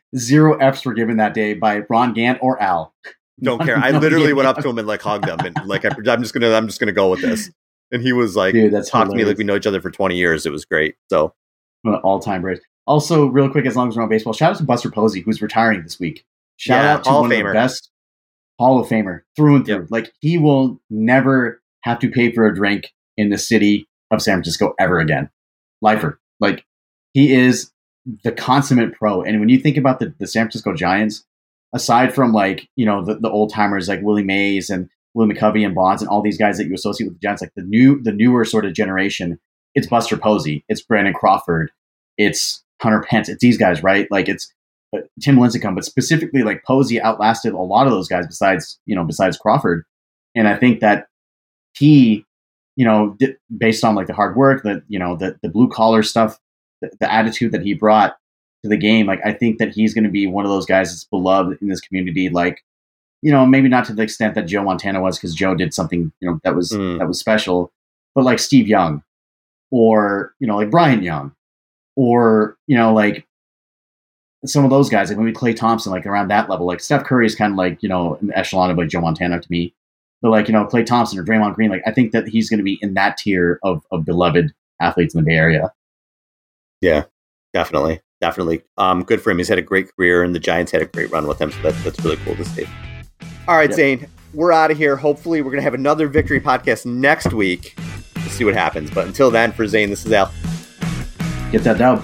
[laughs] Zero Fs were given that day by Ron Gant or Al. Don't care. [laughs] I literally went up to him and like hugged him, and like I, am just gonna, I'm just gonna go with this and he was like, Dude, that's talked to me like we know each other for 20 years. It was great. So all time great. Also, real quick, as long as we're on baseball, shout out to Buster Posey, who's retiring this week. Shout yeah, out to one of the best Hall of Famer through and through. Yep. Like he will never have to pay for a drink in the city of San Francisco ever again. Lifer. Like he is the consummate pro. And when you think about the, the San Francisco Giants, aside from like, you know, the, the old timers like Willie Mays and Willie McCovey and Bonds and all these guys that you associate with the Giants, like the new, the newer sort of generation, it's Buster Posey, it's Brandon Crawford, it's Hunter Pence, it's these guys, right? Like it's uh, Tim Lincecum, but specifically like Posey outlasted a lot of those guys besides, you know, besides Crawford. And I think that he, you know, based on like the hard work, the, you know, the, the blue collar stuff, the, the attitude that he brought to the game, like I think that he's going to be one of those guys that's beloved in this community, like you know, maybe not to the extent that Joe Montana was, because Joe did something, you know, that was mm. that was special, but like Steve Young, or you know, like Bryant Young, or you know, like some of those guys, like maybe Klay Thompson, like around that level. Like Steph Curry is kind of like you know an echelon of like Joe Montana to me, but like you know Klay Thompson or Draymond Green, like I think that he's going to be in that tier of of beloved athletes in the Bay Area. Yeah, definitely, definitely. Um, good for him. He's had a great career, and the Giants had a great run with him. So that's that's really cool to see. All right, yep. Zane, we're out of here. Hopefully, we're going to have another victory podcast next week to see what happens. But until then, for Zane, this is Al. Get that dub.